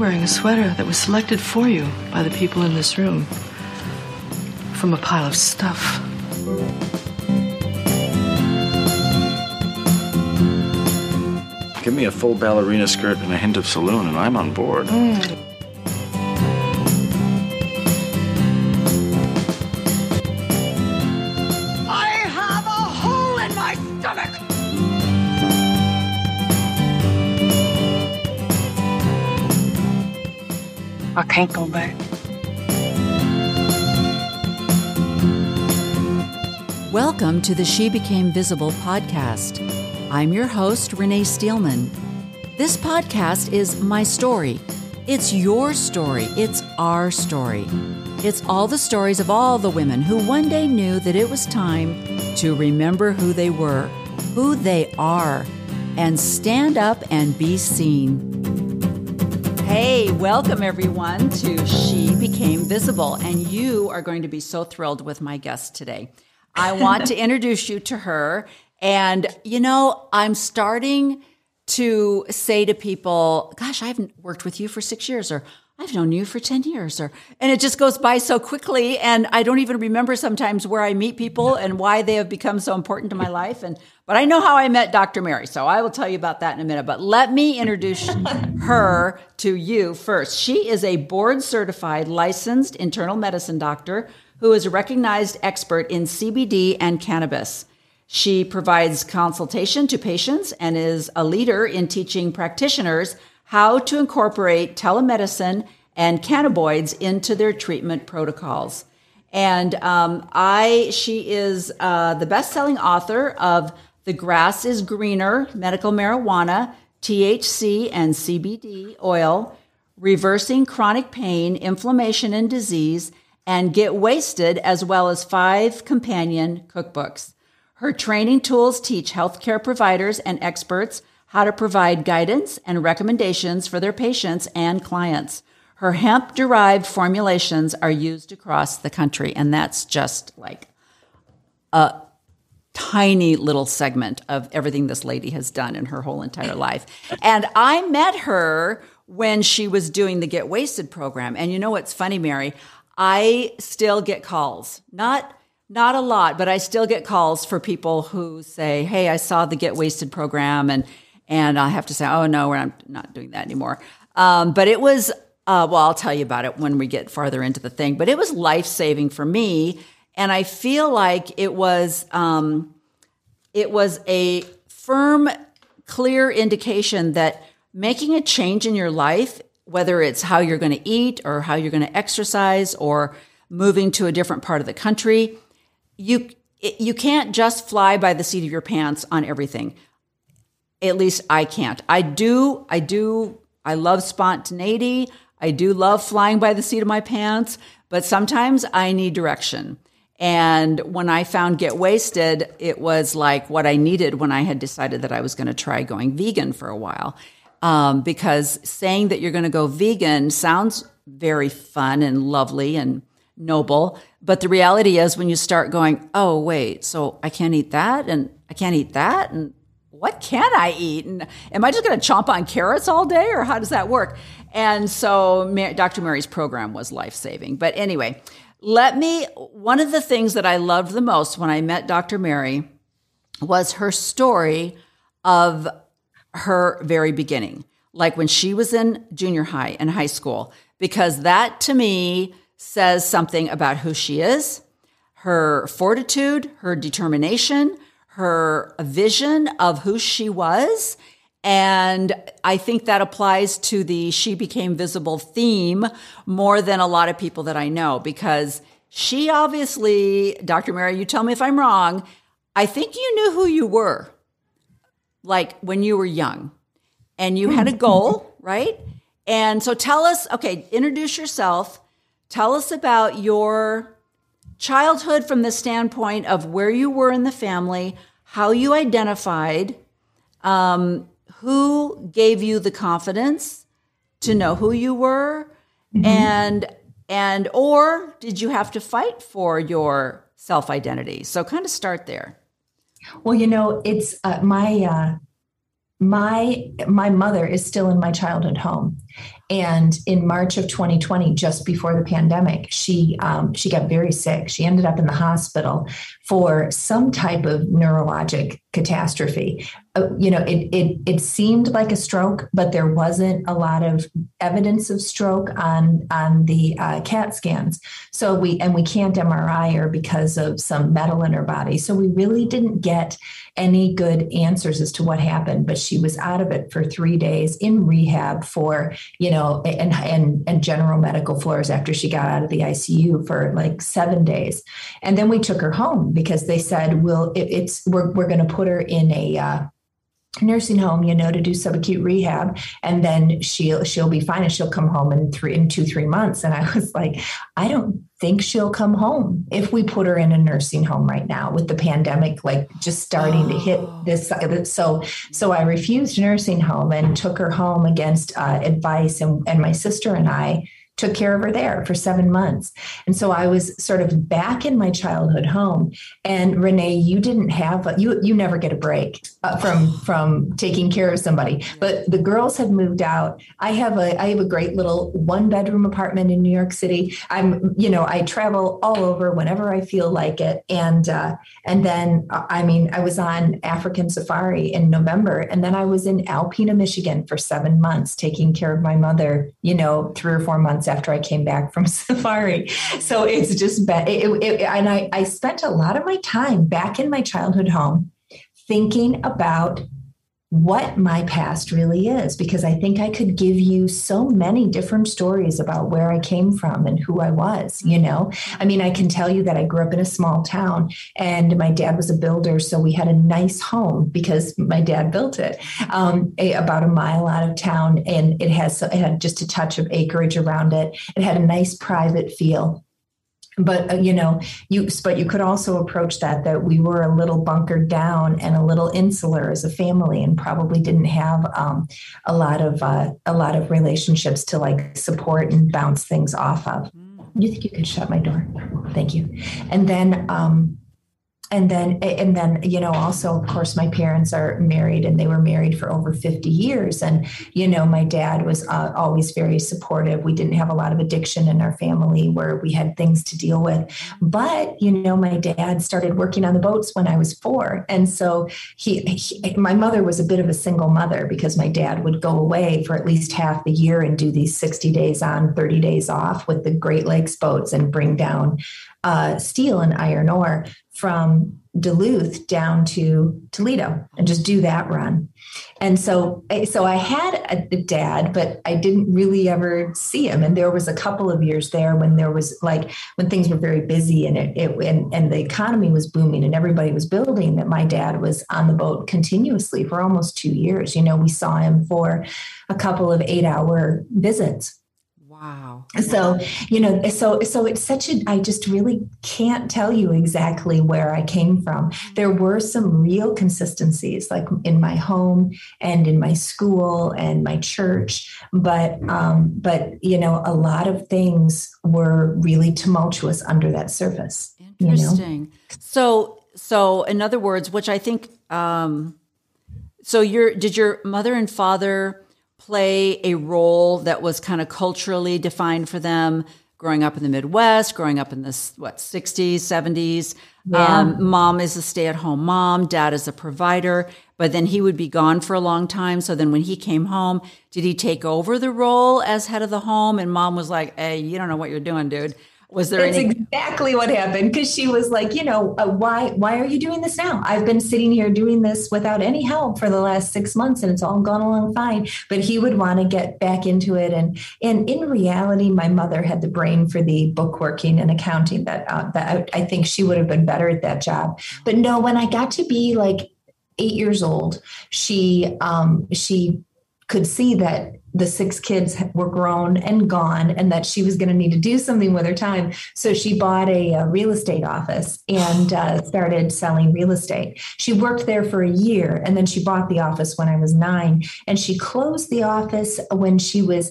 wearing a sweater that was selected for you by the people in this room from a pile of stuff. Give me a full ballerina skirt and a hint of saloon, and I'm on board. Mm. I can't go back. Welcome to the She Became Visible podcast. I'm your host, Renee Steelman. This podcast is my story. It's your story. It's our story. It's all the stories of all the women who one day knew that it was time to remember who they were, who they are, and stand up and be seen. Hey, welcome everyone to She Became Visible. And you are going to be so thrilled with my guest today. I want to introduce you to her. And, you know, I'm starting to say to people, gosh, I haven't worked with you for six years, or I've known you for 10 years, or, and it just goes by so quickly. And I don't even remember sometimes where I meet people and why they have become so important to my life. And but I know how I met Dr. Mary, so I will tell you about that in a minute. But let me introduce her to you first. She is a board certified licensed internal medicine doctor who is a recognized expert in CBD and cannabis. She provides consultation to patients and is a leader in teaching practitioners how to incorporate telemedicine and cannabinoids into their treatment protocols. And um, I, she is uh, the best-selling author of the grass is greener, medical marijuana, THC and CBD oil, reversing chronic pain, inflammation, and disease, and get wasted, as well as five companion cookbooks. Her training tools teach healthcare providers and experts how to provide guidance and recommendations for their patients and clients. Her hemp derived formulations are used across the country, and that's just like a tiny little segment of everything this lady has done in her whole entire life. And I met her when she was doing the Get Wasted program. And you know what's funny, Mary? I still get calls. Not not a lot, but I still get calls for people who say, "Hey, I saw the Get Wasted program," and and I have to say, "Oh no, we're not doing that anymore." Um, but it was, uh, well, I'll tell you about it when we get farther into the thing. But it was life saving for me and I feel like it was um, it was a firm, clear indication that making a change in your life, whether it's how you're going to eat or how you're going to exercise or moving to a different part of the country, you you can't just fly by the seat of your pants on everything. At least I can't. I do. I do. I love spontaneity. I do love flying by the seat of my pants, but sometimes I need direction. And when I found Get Wasted, it was like what I needed when I had decided that I was going to try going vegan for a while. Um, because saying that you're going to go vegan sounds very fun and lovely and noble. But the reality is, when you start going, oh, wait, so I can't eat that and I can't eat that. And what can I eat? And am I just going to chomp on carrots all day or how does that work? And so Dr. Mary's program was life saving. But anyway, let me, one of the things that I loved the most when I met Dr. Mary was her story of her very beginning, like when she was in junior high and high school, because that to me says something about who she is, her fortitude, her determination, her vision of who she was, and I think that applies to the She Became Visible theme more than a lot of people that I know because she obviously, Dr. Mary, you tell me if I'm wrong, I think you knew who you were like when you were young and you had a hmm. goal, right? And so tell us, okay, introduce yourself. Tell us about your childhood from the standpoint of where you were in the family, how you identified, um, who gave you the confidence to know who you were mm-hmm. and and or did you have to fight for your self identity so kind of start there. Well you know it's uh, my uh, my my mother is still in my childhood home And in March of 2020, just before the pandemic, she um, she got very sick. She ended up in the hospital for some type of neurologic catastrophe. Uh, you know, it, it it seemed like a stroke, but there wasn't a lot of evidence of stroke on on the uh, CAT scans. So we and we can't MRI her because of some metal in her body. So we really didn't get any good answers as to what happened. But she was out of it for three days in rehab for you know and and and general medical floors after she got out of the ICU for like seven days, and then we took her home because they said, "Well, it, it's we're we're going to put her in a." Uh, nursing home, you know, to do subacute rehab, and then she'll she'll be fine and she'll come home in three in two three months. And I was like, I don't think she'll come home if we put her in a nursing home right now with the pandemic like just starting oh. to hit oh. this. So so I refused nursing home and took her home against uh, advice, and and my sister and I took care of her there for seven months. And so I was sort of back in my childhood home. And Renee, you didn't have you you never get a break uh, from from taking care of somebody. But the girls have moved out. I have a I have a great little one bedroom apartment in New York City. I'm you know I travel all over whenever I feel like it. And uh, and then uh, I mean I was on African safari in November, and then I was in Alpena, Michigan for seven months taking care of my mother. You know, three or four months after I came back from safari. So it's just been, it, it, and I, I spent a lot of my time back in my childhood home thinking about what my past really is because I think I could give you so many different stories about where I came from and who I was, you know. I mean, I can tell you that I grew up in a small town and my dad was a builder, so we had a nice home because my dad built it um, a, about a mile out of town and it has it had just a touch of acreage around it. It had a nice private feel but uh, you know you but you could also approach that that we were a little bunkered down and a little insular as a family and probably didn't have um, a lot of uh, a lot of relationships to like support and bounce things off of. You think you could shut my door? Thank you. And then um, and then and then you know also of course my parents are married and they were married for over 50 years. And you know my dad was uh, always very supportive. We didn't have a lot of addiction in our family where we had things to deal with. But you know my dad started working on the boats when i was four. And so he, he my mother was a bit of a single mother because my dad would go away for at least half the year and do these 60 days on 30 days off with the great lakes boats and bring down uh, steel and iron ore from Duluth down to Toledo and just do that run. And so, eh, so I had a dad, but I didn't really ever see him. And there was a couple of years there when there was like when things were very busy and it, it and, and the economy was booming and everybody was building. That my dad was on the boat continuously for almost two years. You know, we saw him for a couple of eight-hour visits Wow. So, you know, so so it's such a I just really can't tell you exactly where I came from. There were some real consistencies like in my home and in my school and my church, but um but you know, a lot of things were really tumultuous under that surface. Interesting. You know? So so in other words, which I think um so your did your mother and father play a role that was kind of culturally defined for them growing up in the Midwest, growing up in the what 60s, 70s. Yeah. Um, mom is a stay-at-home mom, dad is a provider, but then he would be gone for a long time. So then when he came home, did he take over the role as head of the home? And mom was like, "Hey, you don't know what you're doing, dude." Was there That's any- exactly what happened because she was like, you know, uh, why why are you doing this now? I've been sitting here doing this without any help for the last six months, and it's all gone along fine. But he would want to get back into it, and and in reality, my mother had the brain for the bookworking and accounting that uh, that I, I think she would have been better at that job. But no, when I got to be like eight years old, she um, she could see that the six kids were grown and gone and that she was going to need to do something with her time. So she bought a, a real estate office and uh, started selling real estate. She worked there for a year and then she bought the office when i was nine. And she closed the office when she was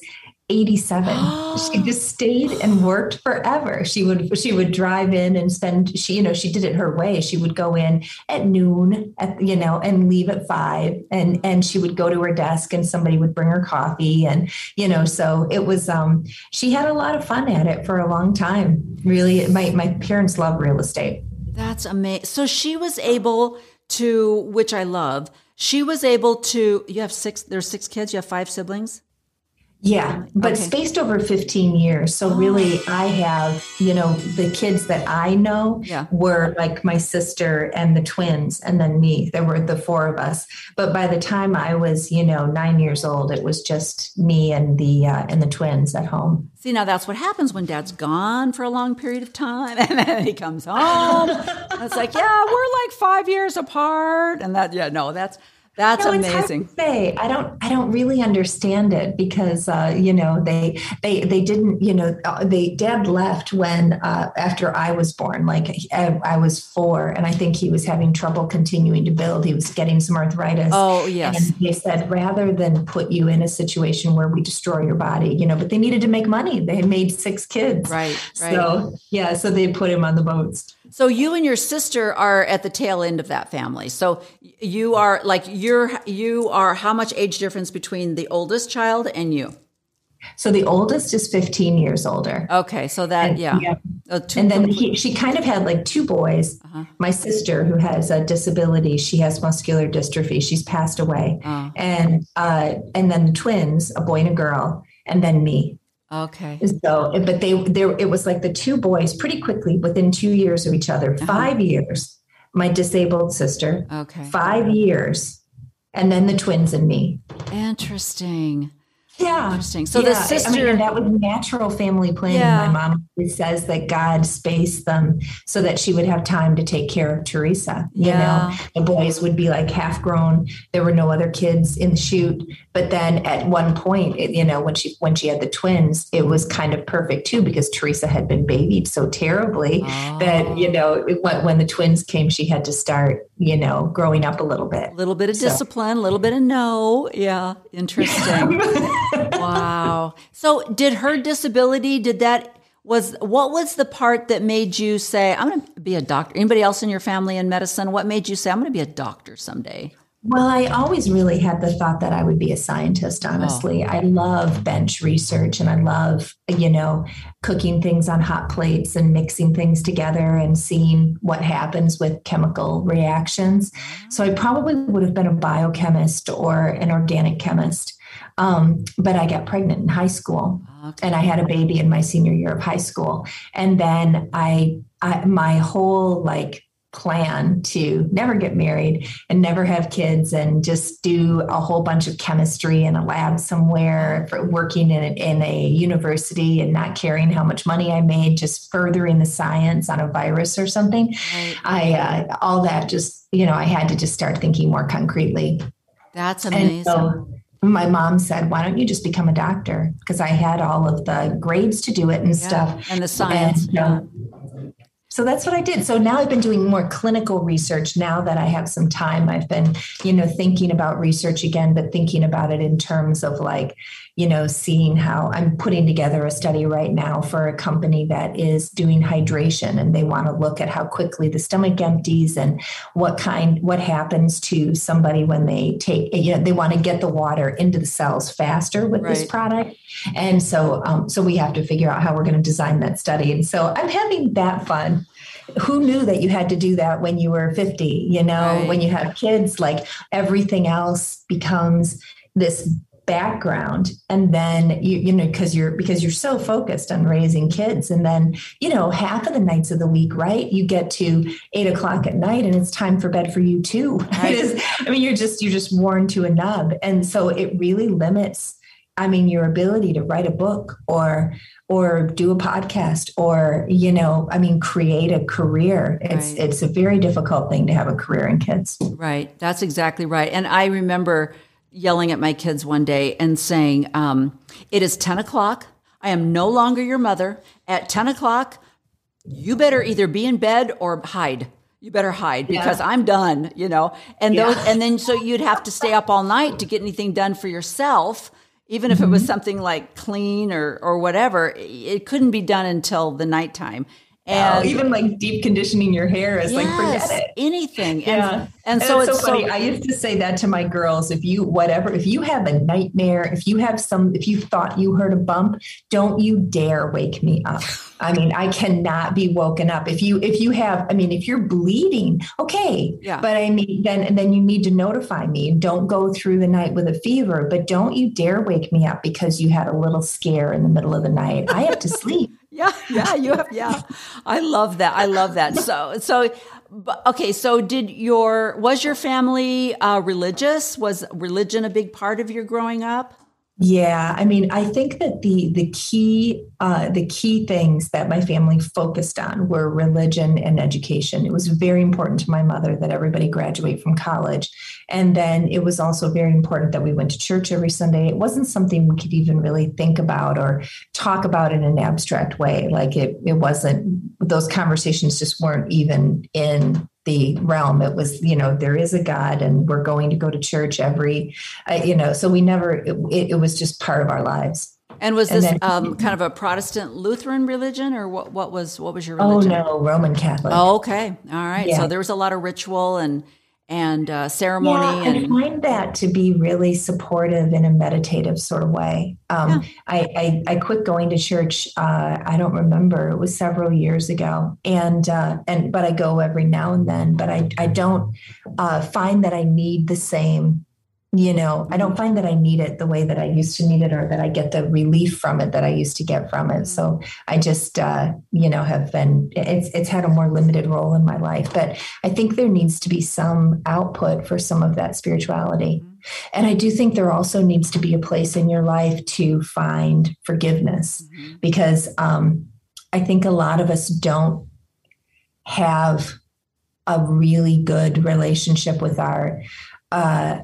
87. she just stayed and worked forever. She would she would drive in and spend she you know she did it her way. She would go in at noon at you know and leave at 5 and and she would go to her desk and somebody would bring her coffee and you know so it was um she had a lot of fun at it for a long time. Really my my parents love real estate. That's amazing. So she was able to which I love. She was able to you have six there's six kids, you have five siblings? Yeah, but Okay. spaced over 15 years. So really I have, you know, the kids that I know Yeah. were like my sister and the twins and then me. There were the four of us. But by the time I was, you know, 9 years old, it was just me and the uh, and the twins at home. See, now that's what happens when dad's gone for a long period of time and then he comes home. it's like, yeah, we're like five years apart. And that, yeah, no, that's, that's No, amazing. to say I don't I don't really understand it because uh, you know they they they didn't you know uh, they dad left when uh, after I was born like I, I was four and I think he was having trouble continuing to build he was getting some arthritis Oh, yes. and they said rather than put you in a situation where we destroy your body you know but they needed to make money they had made six kids Right, right. so yeah so they put him on the boats So you and your sister are at the tail end of that family. So you are like you're you are how much age difference between the oldest child and you? so the oldest is 15 years older Okay, so that And- yeah. yeah. Uh, two- and then he, she kind of had like two boys. Uh-huh. My sister, who has a disability, she has muscular dystrophy. She's passed away, Oh. and uh, and then the twins, a boy and a girl, and then me. okay. So, but they there it was like the two boys pretty quickly within two years of each other. Five years, my disabled sister. Okay. Five years, and then the twins and me. Interesting. Yeah. Interesting. So the Yeah, I mean, sister and that was natural family planning. Yeah. My mom says that God spaced them so that she would have time to take care of Teresa. You Yeah. know, the boys would be like half grown. There were no other kids in the chute. But then at one point, it, you know, when she when she had the twins, it was kind of perfect too because Teresa had been babied so terribly that you oh. know it, when when the twins came, she had to start you know growing up a little bit. a little bit of So- discipline, a little bit of no. Yeah, interesting. wow. So did her disability did that was what was the part that made you say I'm going to be a doctor? Anybody else in your family in medicine? What made you say I'm going to be a doctor someday? Well, I always really had the thought that I would be a scientist, oh. honestly. I love bench research and I love, you know, cooking things on hot plates and mixing things together and seeing what happens with chemical reactions. Ah. So I probably would have been a biochemist or an organic chemist. Um, but I got pregnant in high school and I had a baby in my senior year of high school. And then I, I my whole like plan to never get married and never have kids and just do a whole bunch of chemistry in a lab somewhere for working in, in a university and not caring how much money I made, just furthering the science on a virus or something. I, uh, all that just, you know, I had to just start thinking more concretely. That's amazing. My mom said, why don't you just become a doctor? Because I had all of the grades to do it and stuff. and the science. And, um, so that's what I did. So now I've been doing more clinical research now that I have some time. I've been, you know, thinking about research again, but thinking about it in terms of like, you know, seeing how I'm putting together a study right now for a company that is doing hydration and they want to look at how quickly the stomach empties and what kind what happens to somebody when they take you know they want to get the water into the cells faster with this product. And so um, so we have to figure out how we're going to design that study. And so i'm having that fun. Who knew that you had to do that when you were 50 you know Right. when you have kids like everything else becomes this background and then you you know because you're because you're so focused on raising kids and then you know half of the nights of the week right you get to eight o'clock at night and it's time for bed for you too Right. It is- i mean you're just you're just worn to a nub and so it really limits i mean your ability to write a book or or do a podcast or you know i mean create a career it's Right. it's a very difficult thing to have a career in kids Right. That's exactly right. And I remember yelling at my kids one day and saying, um, It is 10 o'clock. I am no longer your mother. At 10 o'clock, you better either be in bed or hide. You better hide because I'm done, you know. And those, and then so you'd have to stay up all night to get anything done for yourself, even if it was something like clean or or whatever, it couldn't be done until the nighttime. And even like deep conditioning your hair is yes, like forget it. Anything. Yeah. And, and, so it's, it's so funny. So, I used to say that to my girls. If you whatever, if you have a nightmare, if you have some, if you thought you heard a bump, don't you dare wake me up. I mean, I cannot be woken up. If you if you have, I mean, if you're bleeding, okay. Yeah. But I mean, then and then you need to notify me. Don't go through the night with a fever, but don't you dare wake me up because you had a little scare in the middle of the night. I have to sleep. Yeah, yeah, you have. Yeah, I love that. I love that. So, so, okay. So, did your was your family uh, religious? Was religion a big part of your growing up? Yeah, I mean, I think that the the key uh, the key things that my family focused on were religion and education. It was very important to my mother that everybody graduate from college, and then it was also very important that we went to church every Sunday. It wasn't something we could even really think about or talk about in an abstract way. Like it, it wasn't. Those conversations just weren't even in the realm. It was, you know, there is a God and we're going to go to church every, uh, you know, so we never, it, it, was just part of our lives. And was this and then, um, kind of a Protestant Lutheran religion, or what? What was what was your religion? Oh no, Roman Catholic. Oh, okay, all right. Yeah. So there was a lot of ritual and and uh, ceremony. Yeah, and... I find that to be really supportive in a meditative sort of way. Um, yeah. I, I, I quit going to church. Uh, I don't remember; it was several years ago, and uh, and but I go every now and then. But I I don't uh, find that I need the same you know i don't find that i need it the way that i used to need it or that i get the relief from it that i used to get from it. So i just uh, you know have been it's it's had a more limited role in my life. But i think there needs to be some output for some of that spirituality. Mm-hmm. and i do think there also needs to be a place in your life to find forgiveness mm-hmm. because um, i think a lot of us don't have a really good relationship with our uh,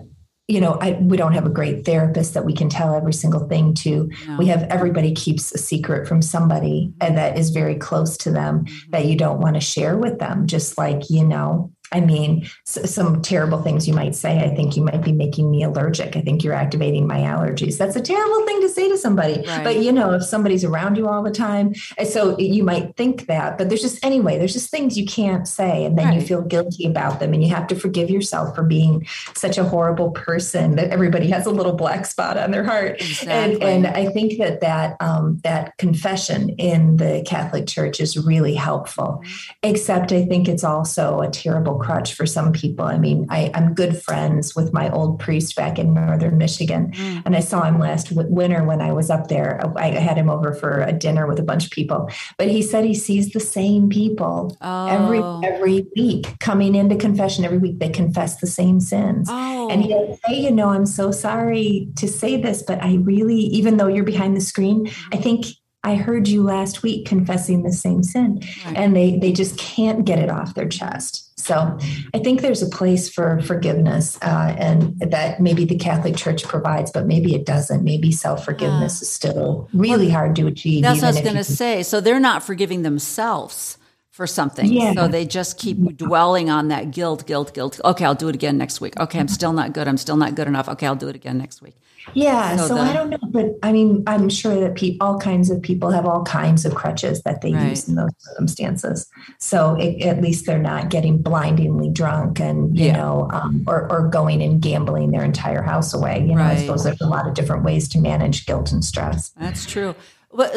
you know, I, we don't have a great therapist that we can tell every single thing to. No. We have everybody keeps a secret from somebody and that is very close to them mm-hmm. that you don't want to share with them. Just like, you know, I mean, some terrible things you might say. I think you might be making me allergic. I think you're activating my allergies. That's a terrible thing to say to somebody. Right. But you know, if somebody's around you all the time, so you might think that. But there's just anyway, there's just things you can't say, and then right. you feel guilty about them, and you have to forgive yourself for being such a horrible person that everybody has a little black spot on their heart. Exactly. And, and I think that that um, that confession in the Catholic Church is really helpful. Mm-hmm. Except I think it's also a terrible crutch for some people. I mean, I, am good friends with my old priest back in northern Michigan, mm. and I saw him last w- winter when I was up there. I, I, had him over for a dinner with a bunch of people, but he said he sees the same people oh. every every week coming into confession every week. They confess the same sins, oh. and he'll say, "You know, I'm so sorry to say this, but I really, even though you're behind the screen, I think." I heard you last week confessing the same sin. Right. And they they just can't get it off their chest. So I think there's a place for forgiveness, uh, and that maybe the Catholic Church provides, but maybe it doesn't. Maybe self forgiveness is still really well, hard to achieve. That's what I was going to say. So they're not forgiving themselves for something. Yeah. So they just keep dwelling on that guilt, guilt, guilt. Okay, I'll do it again next week. Okay, I'm still not good. I'm still not good enough. Okay, I'll do it again next week. Yeah. So, so the, I don't know, but I mean, I'm sure that pe- all kinds of people have all kinds of crutches that they right. use in those circumstances. So it, at least they're not getting blindingly drunk and, you yeah. know, um, or, or going and gambling their entire house away. You know, right. I suppose there's a lot of different ways to manage guilt and stress. That's true.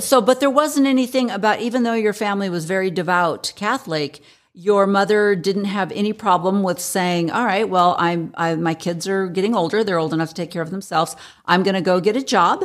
So, but there wasn't anything about, even though your family was very devout Catholic, your mother didn't have any problem with saying, "All right, well, I'm I, my kids are getting older; they're old enough to take care of themselves. I'm going to go get a job,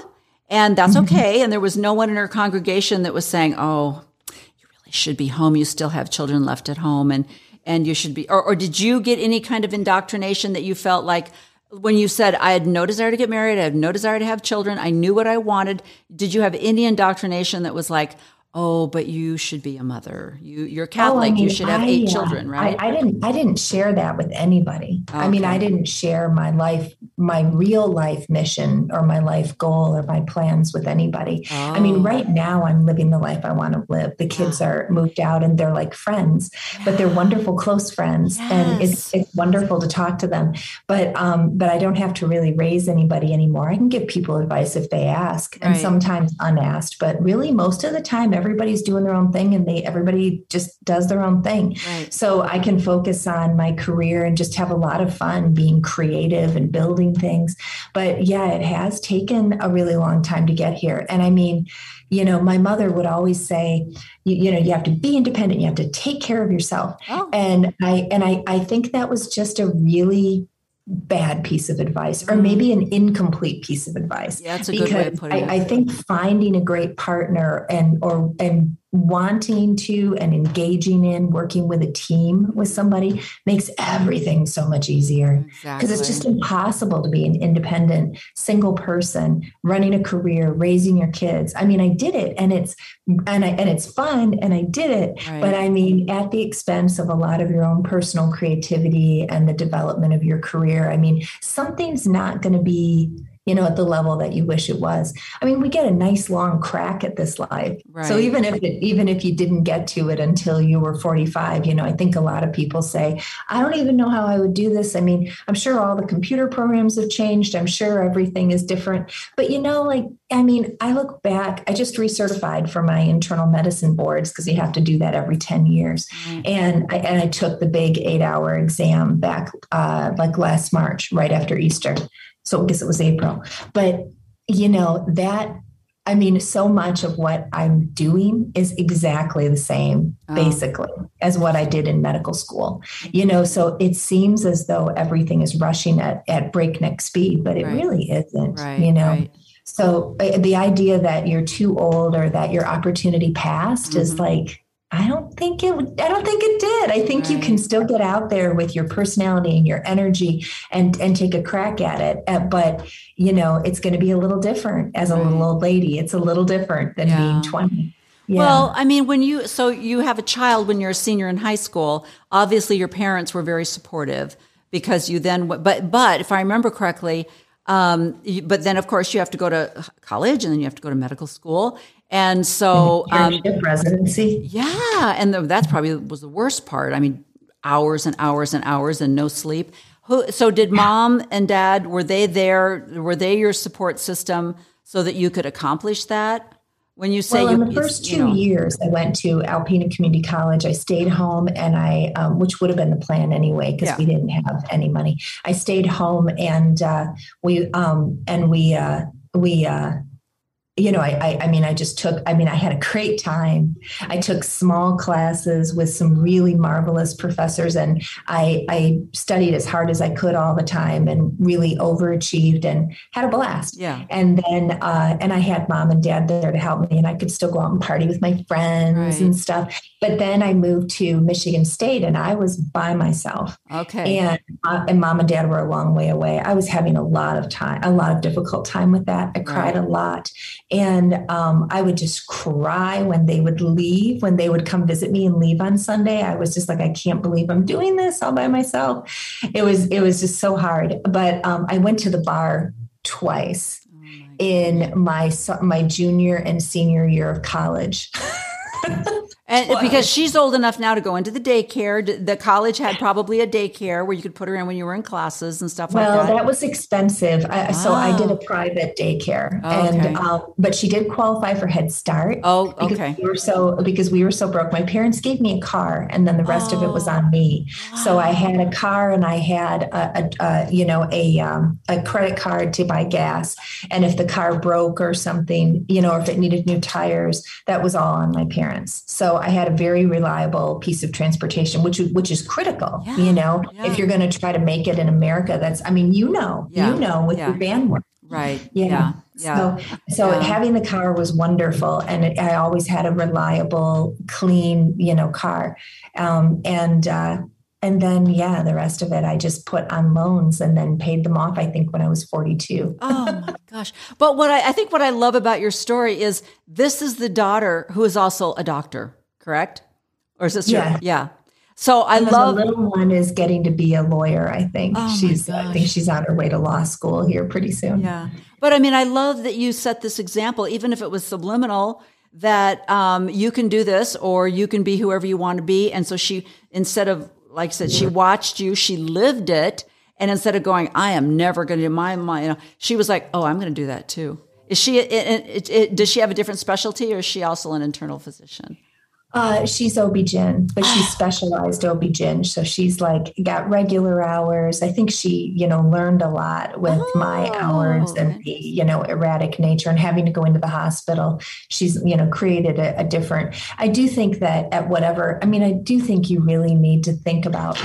and that's mm-hmm. okay." And there was no one in her congregation that was saying, "Oh, you really should be home. You still have children left at home, and and you should be." Or, or did you get any kind of indoctrination that you felt like? When you said, I had no desire to get married, I had no desire to have children, I knew what I wanted. Did you have any indoctrination that was like, oh but you should be a mother. You you're catholic oh, I mean, you should have I, eight uh, children right? I, I, didn't i didn't share that with anybody. Okay. i mean i didn't share my life my real life mission or my life goal or my plans with anybody. Oh. I mean, oh. right now I'm living the life I want to live. The kids yeah. are moved out and they're like friends, yeah. but they're wonderful close friends, yes. and it's it's wonderful to talk to them. But um, but I don't have to really raise anybody anymore. I can give people advice if they ask, right. and sometimes unasked. But really, most of the time, everybody's doing their own thing, and they everybody just does their own thing. Right. So I can focus on my career and just have a lot of fun being creative and building things. But yeah, it has taken a really long time to get here. And I mean, you know, my mother would always say, you, you know, you have to be independent, you have to take care of yourself. Oh. And I and I I think that was just a really bad piece of advice or mm-hmm. maybe an incomplete piece of advice. Yeah, that's a because good way of putting I, it. I think finding a great partner and or and wanting to and engaging in working with a team with somebody makes everything so much easier because exactly. it's just impossible to be an independent single person running a career raising your kids i mean i did it and it's and i and it's fun and i did it right. but i mean at the expense of a lot of your own personal creativity and the development of your career i mean something's not going to be you know, at the level that you wish it was. I mean, we get a nice long crack at this life. Right. So even if it, even if you didn't get to it until you were 45, you know, I think a lot of people say, I don't even know how I would do this. I mean, I'm sure all the computer programs have changed. I'm sure everything is different. But you know, like, I mean, I look back, I just recertified for my internal medicine boards because you have to do that every 10 years. Mm-hmm. And I, and I took the big eight hour exam back uh, like last March, right after Easter. So I guess it was April. But, you know, that, I mean, so much of what I'm doing is exactly the same, oh. basically, as what I did in medical school. You know, so it seems as though everything is rushing at, at breakneck speed, but it right. really isn't, right, you know. Right. So uh, the idea that you're too old or that your opportunity passed mm-hmm. is like, I don't think it. I don't think it did. I think right. you can still get out there with your personality and your energy and and take a crack at it. Uh, but you know, it's going to be a little different as a right. little old lady. It's a little different than yeah. being twenty. Yeah. Well, I mean, when you so you have a child when you're a senior in high school, obviously your parents were very supportive because you then. But but if I remember correctly, um, but then, of course, you have to go to college and then you have to go to medical school. And so, um, residency. Yeah. And the, that's probably was the worst part. I mean, hours and hours and hours and no sleep. Who, so did mom and dad, were they there? Were they your support system so that you could accomplish that? When you say well, you, in the first two you know, years, I went to Alpena Community College. I stayed home, and I, um, which would have been the plan anyway, because yeah. we didn't have any money. I stayed home, and uh, we, um, and we, uh, we. Uh, you know, I, I, I, mean, I just took, I mean, I had a great time. I took small classes with some really marvelous professors and I, I studied as hard as I could all the time and really overachieved and had a blast. Yeah. And then, uh, and I had mom and dad there to help me and I could still go out and party with my friends right. and stuff. But then I moved to Michigan State and I was by myself. Okay. And, uh, and mom and dad were a long way away. I was having a lot of time, a lot of difficult time with that. I cried right. a lot and um, I would just cry when they would leave, when they would come visit me and leave on Sunday. I was just like, I can't believe I'm doing this all by myself. It was it was just so hard. But um, I went to the bar twice oh in my my junior and senior year of college. And because she's old enough now to go into the daycare, the college had probably a daycare where you could put her in when you were in classes and stuff well, like that. Well, that was expensive, I, so I did a oh. private daycare, oh, and okay. um, but she did qualify for Head Start. Oh, okay. We were so because we were so broke. My parents gave me a car, and then the rest oh. of it was on me. So I had a car, and I had a, a, a you know a um, a credit card to buy gas, and if the car broke or something, you know, if it needed new tires, that was all on my parents. So I had a very reliable piece of transportation, which which is critical. Yeah, you know, yeah. if you're going to try to make it in America, that's I mean, you know, yeah, you know, with your bandwidth. Right. Yeah. yeah. So, so having the car was wonderful, and it, I always had a reliable, clean, you know, car. Um, and uh, and then yeah the rest of it i just put on loans and then paid them off i think when i was 42 oh my gosh but what I, I, think what i love about your story is this is the daughter who is also a doctor correct? Or sister? Yeah. yeah. So I And love the little one is getting to be a lawyer. I think Oh she's. I think she's on her way to law school here pretty soon. Yeah. But I mean, I love that you set this example, even if it was subliminal, that um, you can do this or you can be whoever you want to be. And so she, instead of, like I said, she watched you, she lived it. And instead of going, I am never going to do my, my, you know, she was like, oh, I'm going to do that too. Is she, it, it, it, does she have a different specialty or is she also an internal physician? Uh, she's OB-GYN, but she's specialized OB-GYN. So she's like got regular hours. I think she, you know, learned a lot with my Oh, hours and the, you know, erratic nature and having to go into the hospital. She's, you know, created a, a different, I do think that at whatever, I mean, I do think you really need to think about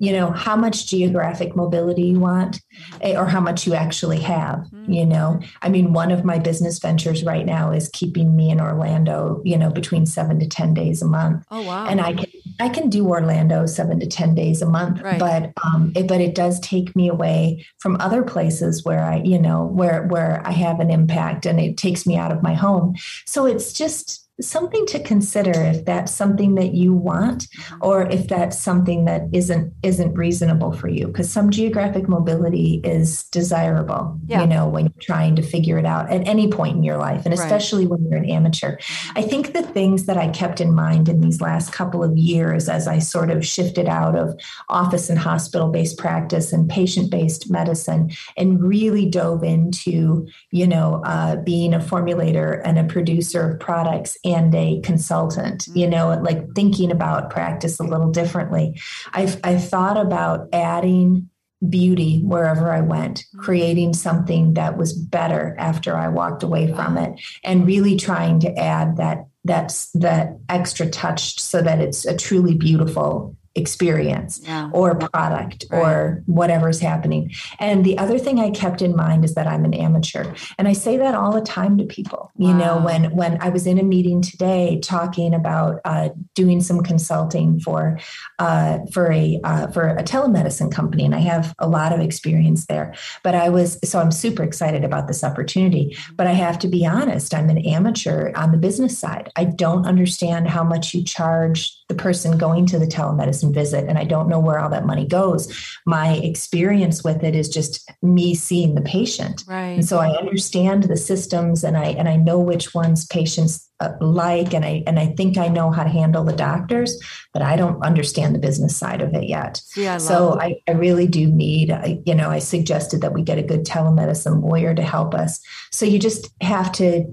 you know how much geographic mobility you want eh, or how much you actually have you know? I mean one of my business ventures right now is keeping me in orlando you know between 7 to 10 days a month. Oh, wow. and i can i can do orlando 7 to 10 days a month Right. but um it, but it does take me away from other places where i you know where where i have an impact and it takes me out of my home. So it's just something to consider if that's something that you want or if that's something that isn't isn't reasonable for you because some geographic mobility is desirable Yeah. you know when you're trying to figure it out at any point in your life and Right. especially when you're an amateur i think the things that i kept in mind in these last couple of years as i sort of shifted out of office and hospital based practice and patient based medicine and really dove into you know uh, being a formulator and a producer of products and a consultant you know mm. like thinking about practice a little differently. I've i thought about adding beauty wherever i went mm. creating something that was better after i walked away from it and really trying to add that that's that extra touch so that it's a truly beautiful experience Yeah. or product or whatever's happening. And the other thing I kept in mind is that I'm an amateur. And I say that all the time to people. You know, when when I was in a meeting today talking about uh, doing some consulting for uh, for a uh, for a telemedicine company, and I have a lot of experience there. But I was so I'm super excited about this opportunity. But I have to be honest, I'm an amateur on the business side. I don't understand how much you charge the person going to the telemedicine visit, and I don't know where all that money goes. My experience with it is just me seeing the patient. Right. And so I understand the systems and I and I know which ones patients uh, like and I and I think I know how to handle the doctors, but I don't understand the business side of it yet. See, I So I, I really do need, I, you know, I suggested that we get a good telemedicine lawyer to help us. So you just have to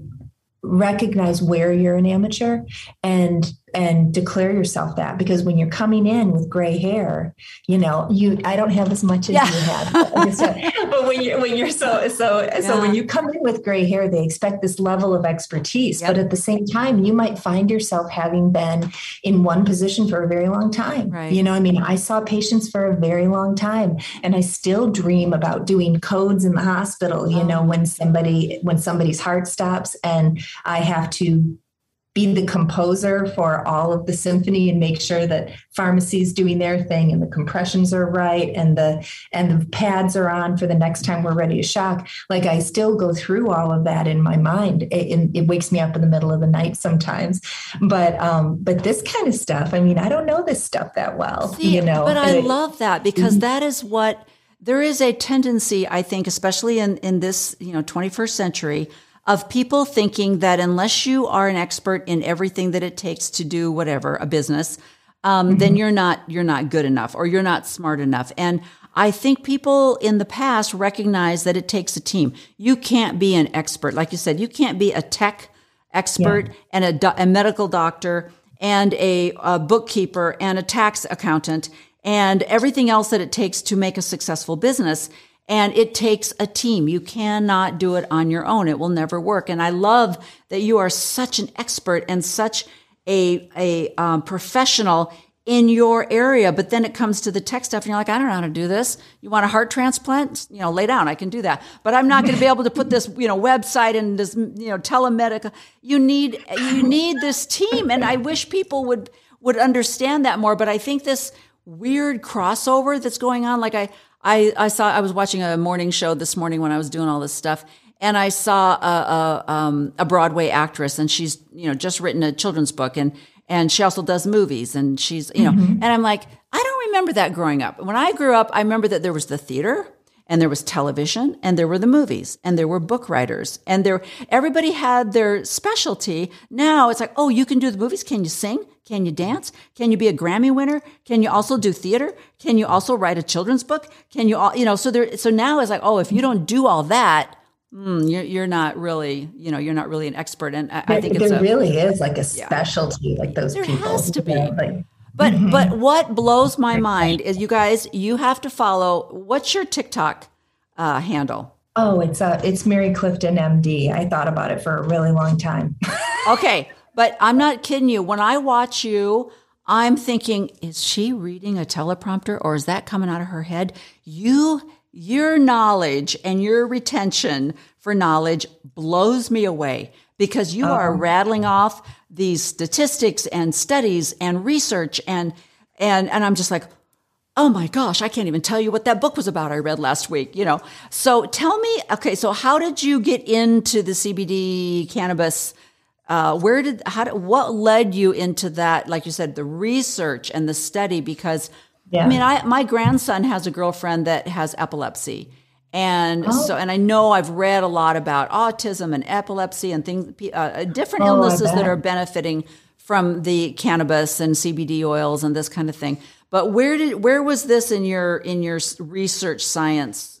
recognize where you're an amateur and and declare yourself that because when you're coming in with gray hair you know you i don't have as much as Yeah. you have So- but when you're when you're so so so when you come in with gray hair they expect this level of expertise Yep. but at the same time you might find yourself having been in one position for a very long time Right. you know i mean i saw patients for a very long time and i still dream about doing codes in the hospital you oh. know Oh. when somebody when somebody's heart stops and i have to be the composer for all of the symphony and make sure that pharmacy's doing their thing and the compressions are right and the and the pads are on for the next time we're ready to shock. Like i still go through all of that in my mind. It, it, it wakes me up in the middle of the night sometimes. But um but this kind of stuff i mean i don't know this stuff that well See, you know? but I it- love that because that is what there is a tendency, I think, especially in, in this, you know, 21st century, of people thinking that unless you are an expert in everything that it takes to do whatever, a business, um, then you're not you're not good enough or you're not smart enough. And I think people in the past recognize that it takes a team. You can't be an expert, like you said. You can't be a tech expert and a, do- a medical doctor and a, a bookkeeper and a tax accountant and everything else that it takes to make a successful business. And it takes a team. You cannot do it on your own. It will never work. And I love that you are such an expert and such a, a um, professional in your area. But then it comes to the tech stuff and you're like, I don't know how to do this. You want a heart transplant? You know, lay down. I can do that. But I'm not going to be able to put this, you know, website and this, you know, telemedical. You need, you need this team. And I wish people would, would understand that more. But I think this weird crossover that's going on, like I, I, I saw, I was watching a morning show this morning when I was doing all this stuff. And I saw a, a, um, a Broadway actress and she's, you know, just written a children's book and, and she also does movies and she's, you know, and I'm like, I don't remember that growing up. When I grew up, I remember that there was the theater and there was television and there were the movies and there were book writers and there everybody had their specialty. Now it's like oh you can do the movies. Can you sing? Can you dance? Can you be a grammy winner? Can you also do theater? Can you also write a children's book? Can you all you know so there so now it's like oh if you don't do all that mm, you're, you're not really you know you're not really an expert. And i, I think there it's a, really is like a specialty like those There people has to be. Yeah, like, But but what blows my mind is you guys you have to follow what's your TikTok uh, handle? oh it's uh it's mary clifton md i thought about it for a really long time Okay, but I'm not kidding you. When I watch you, I'm thinking, is she reading a teleprompter or is that coming out of her head? You your knowledge and your retention for knowledge blows me away because you are rattling off these statistics and studies and research and and and I'm just like oh my gosh, I can't even tell you what that book was about I read last week, you know. So tell me, okay, so how did you get into the CBD cannabis? Uh, where did, how did, what led you into that? Like you said, the research and the study, because Yeah. I mean, I, my grandson has a girlfriend that has epilepsy. And so, and I know I've read a lot about autism and epilepsy and things, uh, different Oh, illnesses that are benefiting from the cannabis and CBD oils and this kind of thing. But where did where was this in your in your research science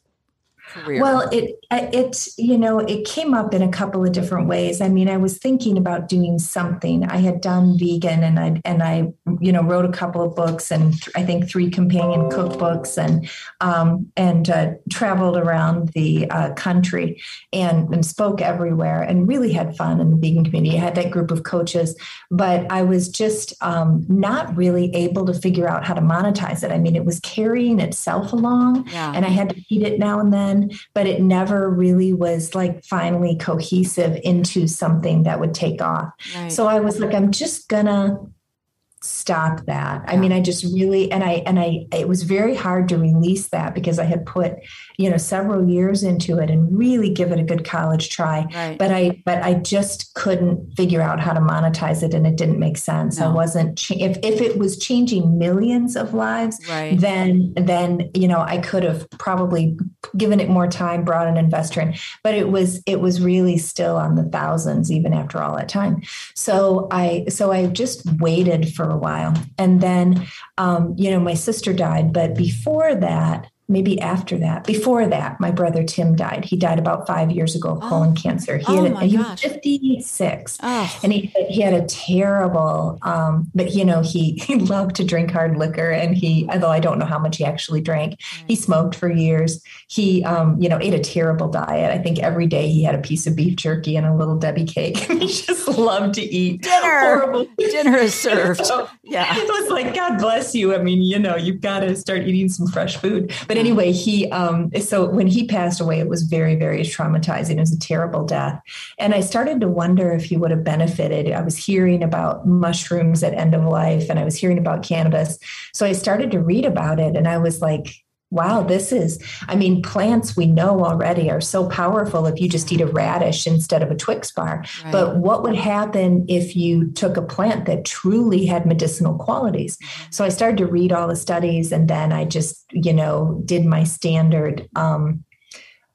career? Well, it it you know it came up in a couple of different ways. I mean, I was thinking about doing something. I had done vegan, and I and I you know wrote a couple of books, and th- I think three companion cookbooks, and um, and uh, traveled around the uh, country and and spoke everywhere, and really had fun in the vegan community. I had that group of coaches, but I was just um, not really able to figure out how to monetize it. I mean, it was carrying itself along, Yeah. and I had to feed it now and then, but it never really was like finally cohesive into something that would take off. Right. So I was like, I'm just gonna stop that. I mean, I just really and I and I it was very hard to release that because I had put, you know, several years into it and really give it a good college try. Right. But I but I just couldn't figure out how to monetize it and it didn't make sense. I wasn't cha- if if it was changing millions of lives, Right. then then you know I could have probably given it more time, brought an investor in, but it was it was really still on the thousands even after all that time. So I so I just waited for a while, and then um, you know my sister died, but before that. Maybe after that, before that, my brother Tim died. He died about five years ago of colon cancer. He, Oh had my he was 56 Oh. and he he had a terrible um but you know he he loved to drink hard liquor and he although i don't know how much he actually drank he smoked for years he um you know ate a terrible diet i think every day he had a piece of beef jerky and a little debbie cake he just loved to eat Dinner. horrible Dinner is served. so Yeah. it was like god bless you i mean you know you've got to start eating some fresh food but anyway he um so when he passed away it was very very traumatizing. It was a terrible death. And i started to wonder if he would have benefited. I was hearing about mushrooms at end of life and i was hearing about cannabis. So i started to read about it and i was like Wow, this is, I mean, plants we know already are so powerful if you just eat a radish instead of a Twix bar. Right. But what would happen if you took a plant that truly had medicinal qualities? So I started to read all the studies and then I just, you know, did my standard um,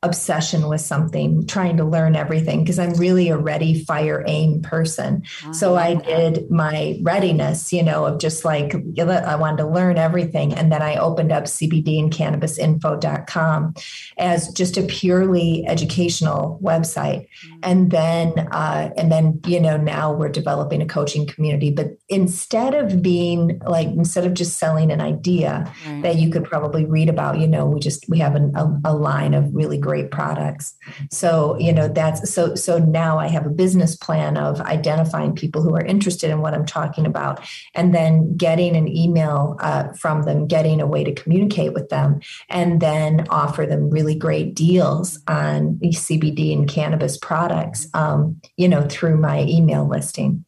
obsession with something, trying to learn everything because I'm really a ready, fire, aim person. So I did my readiness, you know, of just like I wanted to learn everything. And then I opened up CBD and cannabisinfo.com as just a purely educational website. And then, uh, and then, you know, now we're developing a coaching community. But instead of being like, instead of just selling an idea Right. that you could probably read about, you know, we just, we have an, a, a line of really great products. So, you know, that's so, so now I have a business plan of identifying people who are interested in what I'm talking about and then getting an email uh, from them, getting a way to communicate with them, and then offer them really great deals on CBD and cannabis products, um, you know, through my email listing.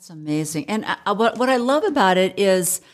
That's amazing. And uh, what what I love about it is, uh,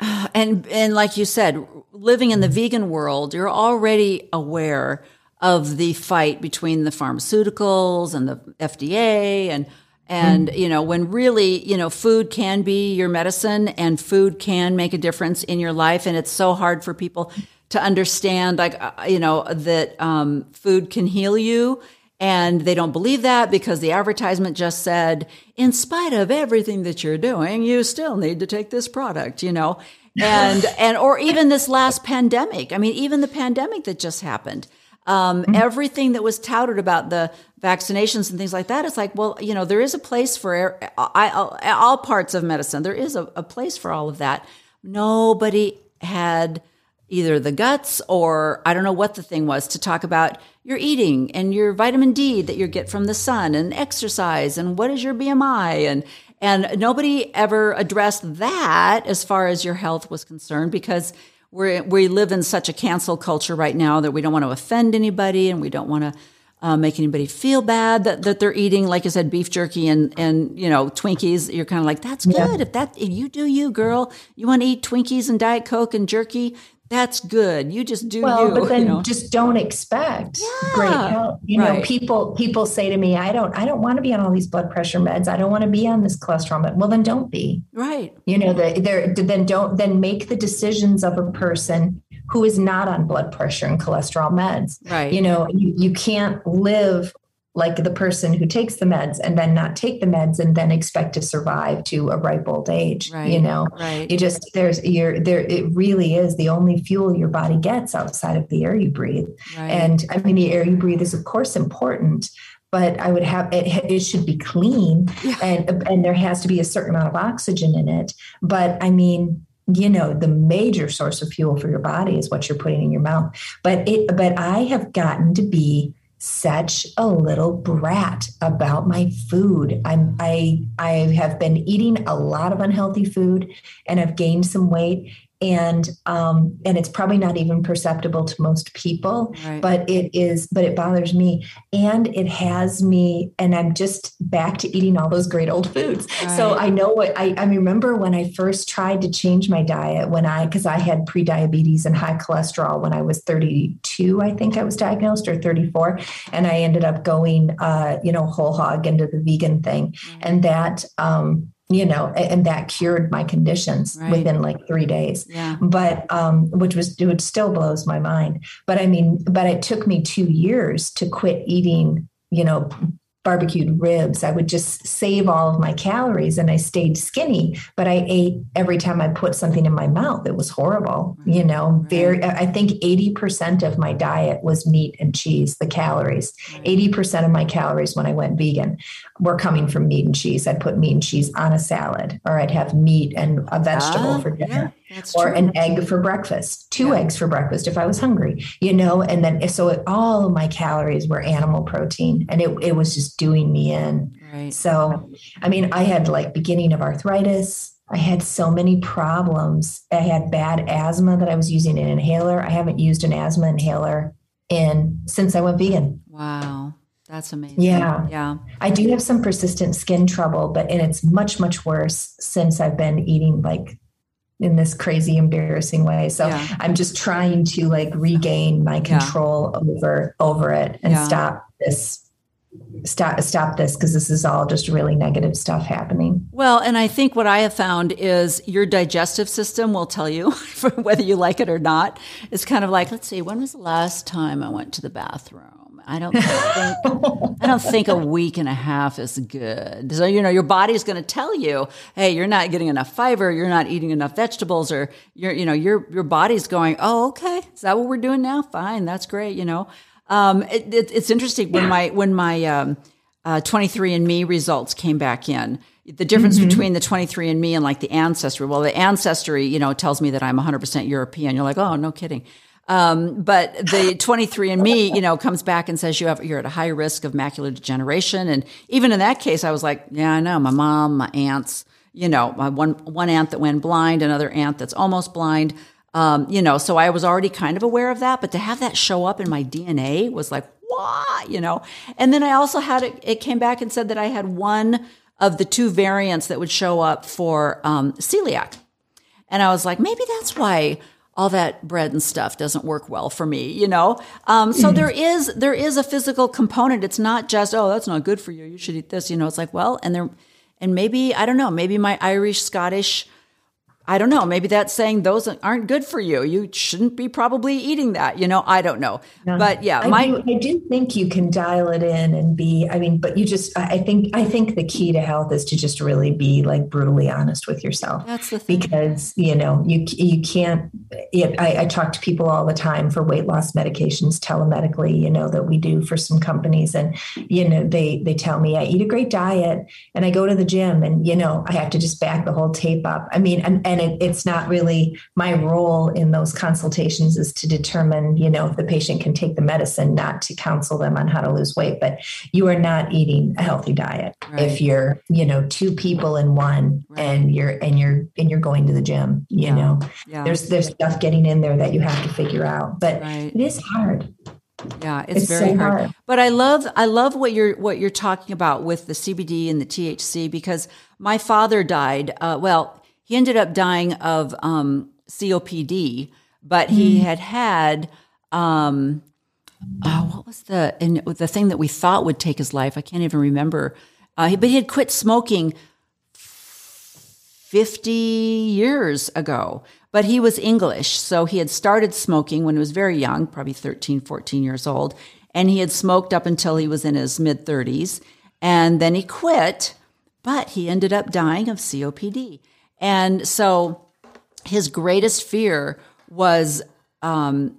and and like you said, living in the vegan world, you're already aware of the fight between the pharmaceuticals and the FDA and And, you know, when really, you know, food can be your medicine and food can make a difference in your life. And it's so hard for people to understand, like, uh, you know, that um, food can heal you. And they don't believe that because the advertisement just said, in spite of everything that you're doing, you still need to take this product, you know? And, and, or even this last pandemic. I mean, even the pandemic that just happened. Um, mm-hmm. Everything that was touted about the vaccinations and things like that, it's like, well, you know, there is a place for I, all parts of medicine. There is a, a place for all of that. Nobody had either the guts or I don't know what the thing was to talk about your eating and your vitamin D that you get from the sun and exercise and what is your BMI and and nobody ever addressed that as far as your health was concerned because we we live in such a cancel culture right now that we don't want to offend anybody and we don't want to uh, make anybody feel bad that, that they're eating, like I said, beef jerky and, and, you know, Twinkies. You're kind of like, that's good. Yeah. If that, if you do you, girl, you want to eat Twinkies and Diet Coke and jerky, that's good. You just do well, you. but then you know? just don't expect yeah, great health. You right. know, people people say to me, I don't I don't want to be on all these blood pressure meds. I don't want to be on this cholesterol med. Well, then don't be. Right. You know, the, there then don't then make the decisions of a person who is not on blood pressure and cholesterol meds. Right. You know, you, you can't live like the person who takes the meds and then not take the meds and then expect to survive to a ripe old age right, you know right. you just there's you're there it really is the only fuel your body gets outside of the air you breathe right. and i mean the air you breathe is of course important but I would have it, it should be clean yeah. and and there has to be a certain amount of oxygen in it. But I mean, you know, the major source of fuel for your body is what you're putting in your mouth. But it but I have gotten to be such a little brat about my food. I'm I I have been eating a lot of unhealthy food and I've gained some weight and um, and it's probably not even perceptible to most people right. but it is but it bothers me and it has me and i'm just back to eating all those great old foods right. so i know what I, I remember when i first tried to change my diet when i because i had pre-diabetes and high cholesterol when i was 32 i think i was diagnosed or 34 and i ended up going uh, you know whole hog into the vegan thing mm-hmm. and that um, you know and that cured my conditions right. within like three days yeah. but um which was it still blows my mind but i mean but it took me two years to quit eating you know barbecued ribs. I would just save all of my calories and I stayed skinny, but I ate every time I put something in my mouth. It was horrible. Mm-hmm. You know, mm-hmm. very, I think 80% of my diet was meat and cheese, the calories. Mm-hmm. 80% of my calories when I went vegan were coming from meat and cheese. I'd put meat and cheese on a salad or I'd have meat and a vegetable ah, for dinner. Yeah that's or true. an egg for breakfast, two yeah. eggs for breakfast if I was hungry, you know, and then so it, all of my calories were animal protein and it, it was just doing me in. Right. So, I mean, I had like beginning of arthritis. I had so many problems. I had bad asthma that I was using an inhaler. I haven't used an asthma inhaler in since I went vegan. Wow. That's amazing. Yeah. Yeah. I do have some persistent skin trouble, but and it's much, much worse since I've been eating like in this crazy embarrassing way so yeah. i'm just trying to like regain my control yeah. over over it and yeah. stop this stop stop this because this is all just really negative stuff happening well and i think what i have found is your digestive system will tell you whether you like it or not it's kind of like let's see when was the last time i went to the bathroom I don't think I don't think a week and a half is good. So you know your body's going to tell you, "Hey, you're not getting enough fiber, you're not eating enough vegetables or you're you know your your body's going, "Oh, okay. Is that what we're doing now? Fine. That's great, you know." Um, it, it, it's interesting when my when my um, uh, 23andme results came back in the difference mm-hmm. between the 23andme and like the ancestry well the ancestry you know tells me that i'm 100% european you're like oh no kidding um, but the 23andMe, you know, comes back and says you have you're at a high risk of macular degeneration. And even in that case, I was like, yeah, I know. My mom, my aunts, you know, my one one aunt that went blind, another aunt that's almost blind. Um, you know, so I was already kind of aware of that, but to have that show up in my DNA was like, what? You know, and then I also had it. It came back and said that I had one of the two variants that would show up for um, celiac, and I was like, maybe that's why all that bread and stuff doesn't work well for me, you know? Um, so there is, there is a physical component. It's not just, oh, that's not good for you. You should eat this, you know, it's like, well, and there, and maybe, I don't know, maybe my Irish, Scottish, I don't know. Maybe that's saying those aren't good for you. You shouldn't be probably eating that. You know, I don't know. But yeah, I my do, I do think you can dial it in and be. I mean, but you just. I think. I think the key to health is to just really be like brutally honest with yourself. That's the thing. Because you know you you can't. I, I talk to people all the time for weight loss medications telemedically. You know that we do for some companies, and you know they they tell me I eat a great diet and I go to the gym, and you know I have to just back the whole tape up. I mean, and and it, it's not really my role in those consultations is to determine, you know, if the patient can take the medicine, not to counsel them on how to lose weight. But you are not eating a healthy diet Right. if you're, you know, two people in one Right. and you're and you're and you're going to the gym. You Yeah. know, yeah, there's there's stuff getting in there that you have to figure out. But Right. it is hard. yeah, it's, It's very so hard. hard. But I love, I love what you're what you're talking about with the CBD and the THC because my father died. Uh, well, he ended up dying of um, COPD, but he had had. Um, oh, what was the and the thing that we thought would take his life? I can't even remember. Uh, but he had quit smoking 50 years ago. But he was English. So he had started smoking when he was very young, probably 13, 14 years old. And he had smoked up until he was in his mid 30s. And then he quit, but he ended up dying of COPD. And so his greatest fear was um,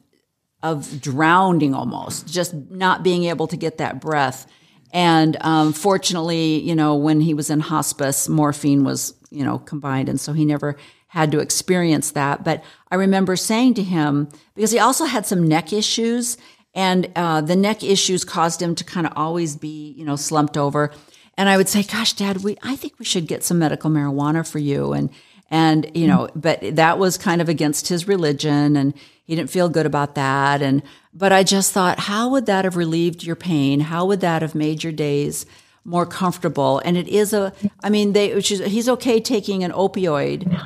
of drowning almost, just not being able to get that breath. And um, fortunately, you know, when he was in hospice, morphine was, you know, combined. And so he never had to experience that. But I remember saying to him, because he also had some neck issues, and uh, the neck issues caused him to kind of always be, you know, slumped over. And I would say, "Gosh, Dad, we I think we should get some medical marijuana for you." And and you know, but that was kind of against his religion, and he didn't feel good about that. And but I just thought, how would that have relieved your pain? How would that have made your days more comfortable? And it is a, I mean, they which is, he's okay taking an opioid.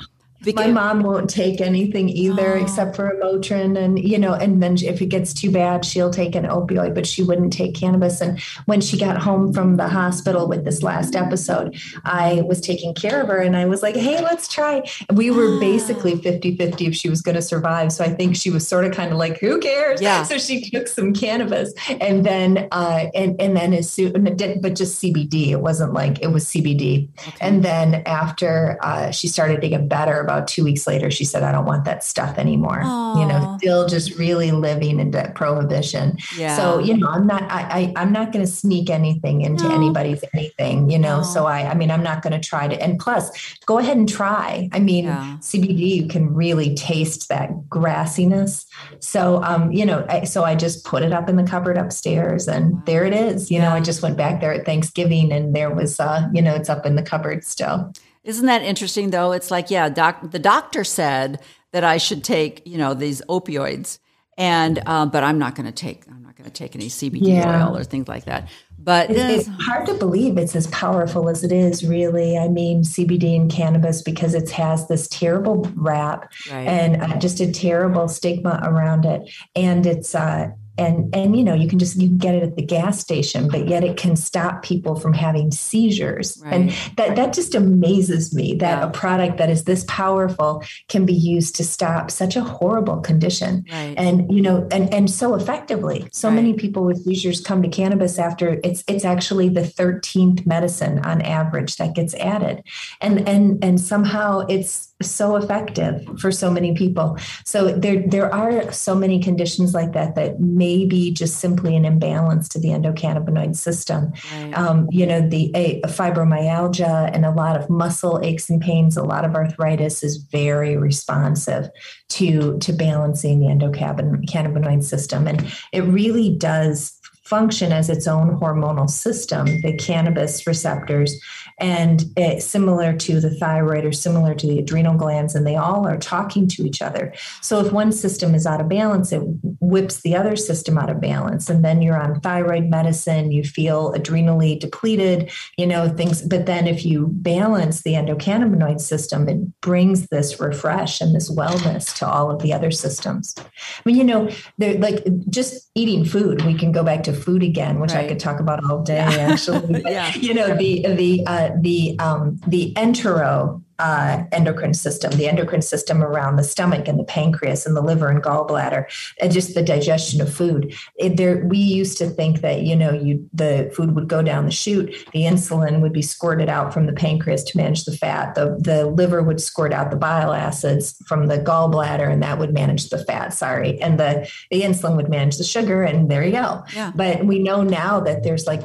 My mom won't take anything either Oh. except for a Motrin. And, you know, and then if it gets too bad, she'll take an opioid, but she wouldn't take cannabis. And when she got home from the hospital with this last episode, I was taking care of her and I was like, hey, let's try. We Ah. were basically 50 50 if she was going to survive. So I think she was sort of kind of like, who cares? Yeah. So she took some cannabis and then, uh, and, and then as soon, but just CBD. It wasn't like it was CBD. And then after uh, she started to get better, about two weeks later, she said, "I don't want that stuff anymore." You know, still just really living in that prohibition. Yeah. So you know, I'm not. I, I I'm not going to sneak anything into No. anybody's anything. You know, No. so I I mean, I'm not going to try to. And plus, go ahead and try. I mean, Yeah. CBD, you can really taste that grassiness. So um, you know, I, so I just put it up in the cupboard upstairs, and there it is. You know, I just went back there at Thanksgiving, and there was, uh, you know, it's up in the cupboard still. Isn't that interesting though? It's like, yeah, doc, the doctor said that I should take, you know, these opioids, and um, but I'm not going to take, I'm not going to take any CBD Yeah. oil or things like that. But It's, it's hard to believe it's as powerful as it is, really. I mean, CBD and cannabis because it has this terrible rap Right. and uh, just a terrible stigma around it, and it's uh, and and you know you can just you can get it at the gas station, but yet it can stop people from having seizures, and that that just amazes me that Yeah. a product that is this powerful can be used to stop such a horrible condition right. and you know and and so effectively so Right. many people with seizures come to cannabis after it's it's actually the 13th medicine on average that gets added and and and somehow it's so effective for so many people so there there are so many conditions like that that may be just simply an imbalance to the endocannabinoid system right. um, you know, the a, fibromyalgia and a lot of muscle aches and pains, a lot of arthritis is very responsive to to balancing the endocannabinoid system, and it really does function as its own hormonal system the cannabis receptors and similar to the thyroid or similar to the adrenal glands, and they all are talking to each other. So if one system is out of balance, it whips the other system out of balance, and then you're on thyroid medicine. You feel adrenally depleted, you know things. But then if you balance the endocannabinoid system, it brings this refresh and this wellness to all of the other systems. I mean, you know, they're like just eating food. We can go back to food again, which right. I could talk about all day. Yeah. Actually, but, yeah. you know, the the uh, the um, the entero uh, endocrine system, the endocrine system around the stomach and the pancreas and the liver and gallbladder, and just the digestion of food. It, there, we used to think that you know you the food would go down the chute, the insulin would be squirted out from the pancreas to manage the fat, the the liver would squirt out the bile acids from the gallbladder, and that would manage the fat. Sorry, and the the insulin would manage the sugar, and there you go. Yeah. But we know now that there's like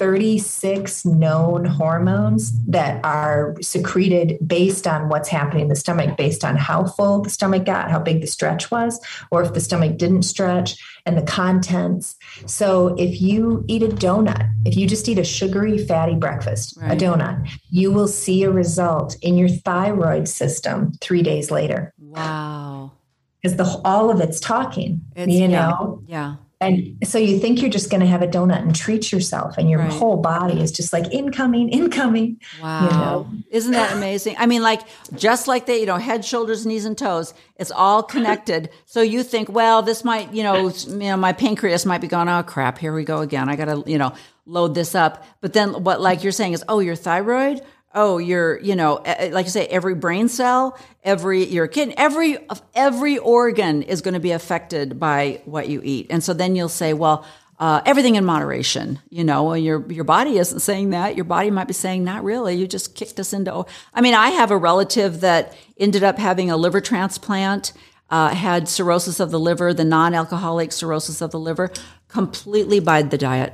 36 known hormones that are secreted based on what's happening in the stomach, based on how full the stomach got, how big the stretch was, or if the stomach didn't stretch, and the contents. So if you eat a donut, if you just eat a sugary, fatty breakfast, right. a donut, you will see a result in your thyroid system three days later. Wow. Because the all of it's talking, it's, you know? yeah. yeah and so you think you're just going to have a donut and treat yourself, and your right. whole body is just like incoming, incoming. Wow. You know? Isn't that amazing? I mean, like, just like they, you know, head, shoulders, knees, and toes, it's all connected. so you think, well, this might, you know, you know, my pancreas might be going, oh, crap, here we go again. I got to, you know, load this up. But then what, like you're saying, is, oh, your thyroid? Oh you're you know like you say every brain cell every your kidney every every organ is going to be affected by what you eat. And so then you'll say well uh, everything in moderation you know your your body isn't saying that. Your body might be saying not really. You just kicked us into i mean i have a relative that ended up having a liver transplant uh, had cirrhosis of the liver the non-alcoholic cirrhosis of the liver completely by the diet.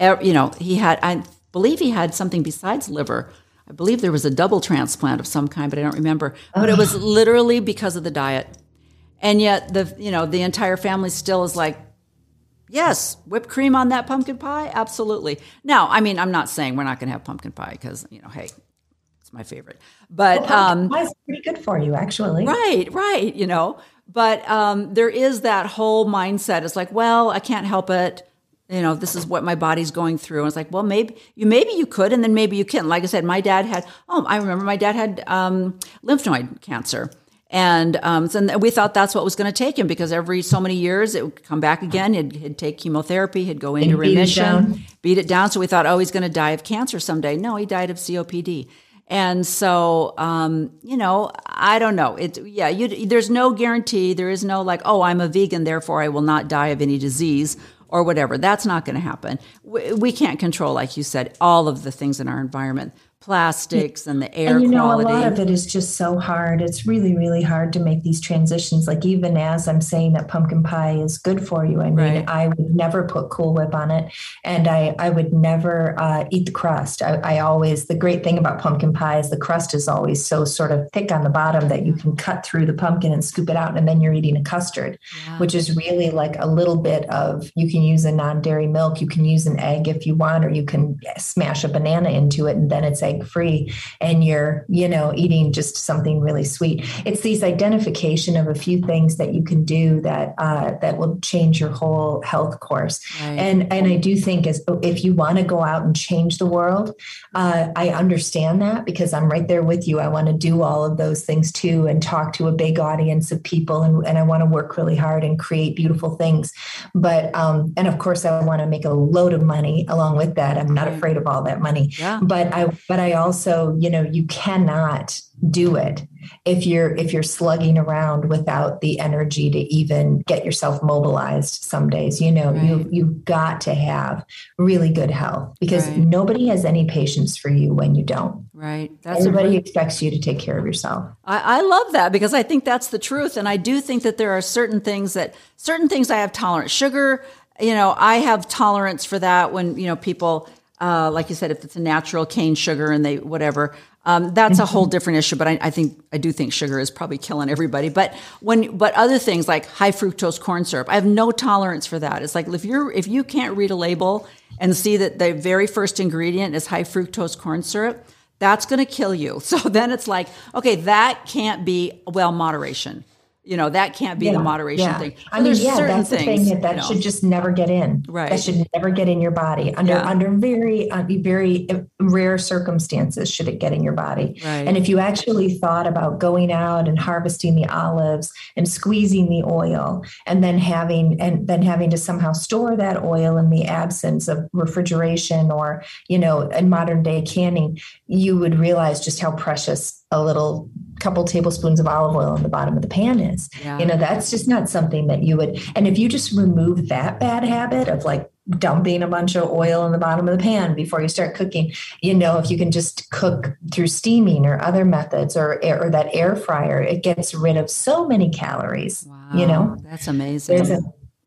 You know he had i believe he had something besides liver I believe there was a double transplant of some kind, but I don't remember. But it was literally because of the diet. And yet the you know, the entire family still is like, yes, whipped cream on that pumpkin pie? Absolutely. Now, I mean, I'm not saying we're not gonna have pumpkin pie because, you know, hey, it's my favorite. But well, um pie is pretty good for you, actually. Right, right, you know. But um, there is that whole mindset. It's like, well, I can't help it you know, this is what my body's going through. And it's like, well, maybe you, maybe you could, and then maybe you can. Like I said, my dad had, oh, I remember my dad had um, lymph node cancer. And um, so we thought that's what was going to take him because every so many years it would come back again. He'd, he'd take chemotherapy, he'd go into beat remission, it beat it down. So we thought, oh, he's going to die of cancer someday. No, he died of COPD. And so, um, you know, I don't know. It, yeah, you, there's no guarantee. There is no like, oh, I'm a vegan, therefore I will not die of any disease or whatever. That's not going to happen. We, we, can't control, like you said, all of the things in our environment plastics and the air and you know quality. a lot of it is just so hard it's really really hard to make these transitions like even as i'm saying that pumpkin pie is good for you i mean right. i would never put cool whip on it and i i would never uh, eat the crust I, I, always the great thing about pumpkin pie is the crust is always so sort of thick on the bottom that you can cut through the pumpkin and scoop it out and then you're eating a custard yeah. which is really like a little bit of you can use a non-dairy milk you can use an egg if you want or you can smash a banana into it and then it's egg free and you're, you know, eating just something really sweet. It's these identification of a few things that you can do that uh, that will change your whole health course. Right. And and I do think as if you want to go out and change the world, uh, I understand that because I'm right there with you. I want to do all of those things too and talk to a big audience of people and, and I want to work really hard and create beautiful things. But um, and of course I want to make a load of money along with that. I'm not afraid of all that money. Yeah. But I but I I also, you know, you cannot do it if you're if you're slugging around without the energy to even get yourself mobilized some days. You know right. you you've got to have really good health because right. nobody has any patience for you when you don't. Right. That's everybody expects you to take care of yourself. I, I love that because i think that's the truth. And i do think that there are certain things that certain things i have tolerance. Sugar you know i have tolerance for that when you know people uh, like you said, if it's a natural cane sugar and they whatever, um, that's a whole mm-hmm. different issue. But I, I, think I do think sugar is probably killing everybody. But when but other things like high fructose corn syrup, I have no tolerance for that. It's like if you're if you can't read a label and see that the very first ingredient is high fructose corn syrup, that's going to kill you. So then it's like, okay, that can't be well moderation. You know, that can't be Yeah, the moderation yeah. thing. So I mean, there's yeah, certain that's the thing things, that that you know. should just never get in. Right. That should never get in your body under Yeah. under very uh, very rare circumstances should it get in your body. Right. And if you actually thought about going out and harvesting the olives and squeezing the oil and then having and then having to somehow store that oil in the absence of refrigeration or you know in modern day canning, you would realize just how precious a little couple tablespoons of olive oil in the bottom of the pan is. Yeah. You know, that's just not something that you would. And if you just remove that bad habit of like dumping a bunch of oil in the bottom of the pan before you start cooking, you know, if you can just cook through steaming or other methods or or that air fryer, it gets rid of so many calories. You know, that's amazing. there's a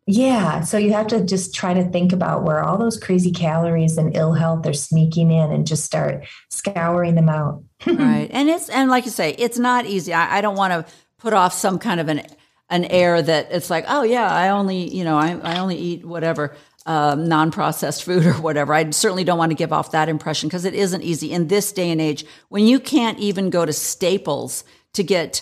yeah, so you have to just try to think about where all those crazy calories and ill health are sneaking in and just start scouring them out. right and it's and like you say it's not easy i, I don't want to put off some kind of an an air that it's like oh yeah i only you know i, I only eat whatever um, non-processed food or whatever i certainly don't want to give off that impression because it isn't easy in this day and age when you can't even go to staples to get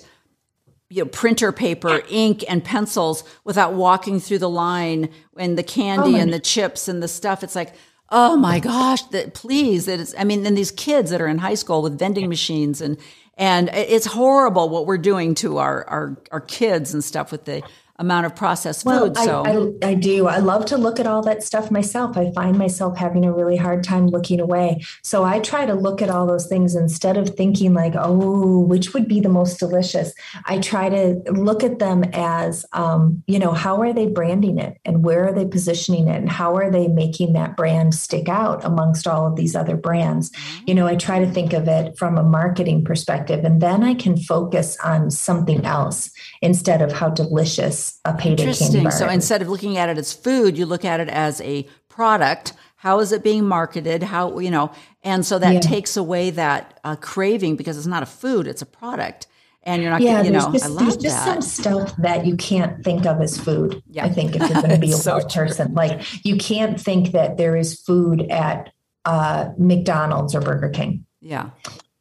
you know, printer paper, ink, and pencils without walking through the line and the candy oh, my- and the chips and the stuff. It's like, oh my gosh, that please, that is. I mean, and these kids that are in high school with vending machines and and it's horrible what we're doing to our our, our kids and stuff with the amount of processed food. I, So I, I do. I love to look at all that stuff myself. I find myself having a really hard time looking away. So I try to look at all those things instead of thinking like, oh, which would be the most delicious. I try to look at them as, um, you know, how are they branding it and where are they positioning it and how are they making that brand stick out amongst all of these other brands? You know, I try to think of it from a marketing perspective and then I can focus on something else instead of how delicious a payday candy Interesting. bar So instead of looking at it as food, you look at it as a product. How is it being marketed? How, you know, and so that Yeah. takes away that uh, craving because it's not a food, it's a product. And you're not, yeah, you there's know, just, there's just that. some stuff that you can't think of as food. Yeah. I think if you're going to be a so true. person, like you can't think that there is food at uh, McDonald's or Burger King, yeah.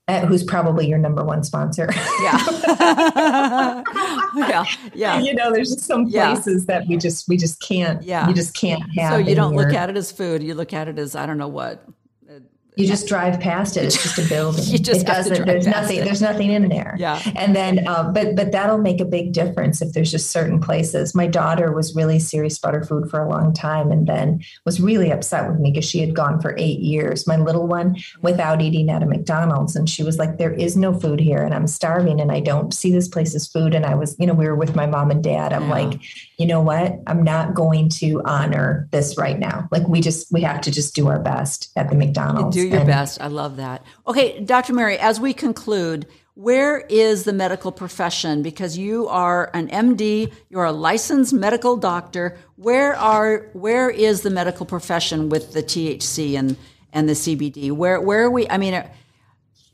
Uh, who's probably your number one sponsor. Yeah. yeah. Yeah. you know, there's just some Yeah. places that we just we just can't. Yeah. you just can't have. So you don't look at it as food. You look at it as, I don't know what. You just drive past it. It's just a building. You just it doesn't. There's nothing. it. There's nothing in there. Yeah. And then, uh, but but that'll make a big difference if there's just certain places. My daughter was really serious about her food for a long time, and then was really upset with me because she had gone for eight years. My little one without eating at a McDonald's, and she was like, "There is no food here, and I'm starving, and I don't see this place as food." And I was, you know, we were with my mom and dad. I'm Yeah. like, you know what? I'm not going to honor this right now. Like we just we have to just do our best at the McDonald's. Your best. I love that. Okay, Dr. Mary, as we conclude, where is the medical profession? Because you are an MD, you're a licensed medical doctor. Where are where is the medical profession with the THC and and the CBD? Where where are we? I mean,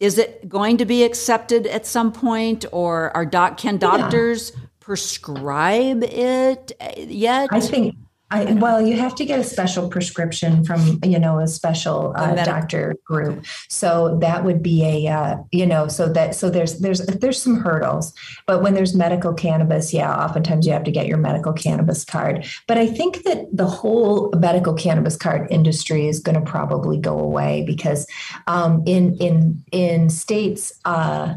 is it going to be accepted at some point, or are doc can doctors prescribe it yet? I think. I, well, you have to get a special prescription from, you know, a special uh, doctor group. So that would be a, uh, you know, so that so there's there's there's some hurdles. But when there's medical cannabis, yeah, oftentimes you have to get your medical cannabis card. But I think that the whole medical cannabis card industry is going to probably go away because um, in in in states. Uh,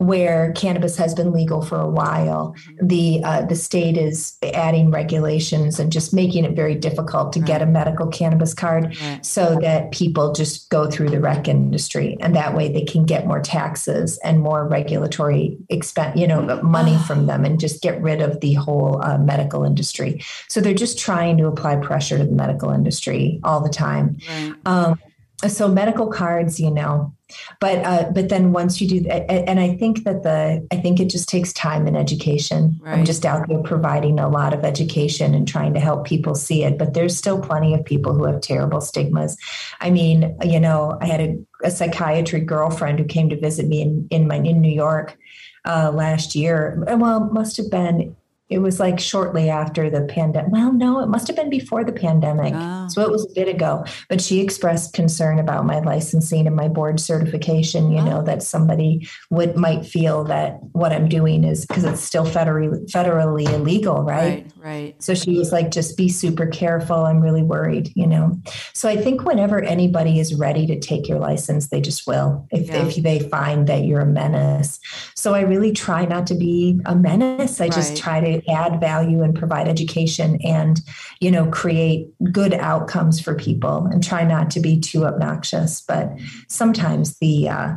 where cannabis has been legal for a while, the uh, the state is adding regulations and just making it very difficult to get a medical cannabis card, Right. so that people just go through the rec industry, and that way they can get more taxes and more regulatory expense, you know, money from them, and just get rid of the whole uh, medical industry. So they're just trying to apply pressure to the medical industry all the time. Right. Um, so medical cards, you know, but uh, but then once you do that, and I think that the I think it just takes time and education. I'm just out there providing a lot of education and trying to help people see it. But there's still plenty of people who have terrible stigmas. I mean, you know, I had a, a psychiatry girlfriend who came to visit me in in my in New York uh, last year. Well, must have been it was like shortly after the pandemic. Well, no, it must have been before the pandemic. Oh. So it was a bit ago. But she expressed concern about my licensing and my board certification, you oh. know, that somebody would might feel that what I'm doing is because it's still federally federally illegal, right? Right, right. So she was like, just be super careful. I'm really worried, you know. So I think whenever anybody is ready to take your license, they just will if, yeah. if they find that you're a menace. So I really try not to be a menace. I right. just try to add value and provide education and you know create good outcomes for people and try not to be too obnoxious. But sometimes the uh,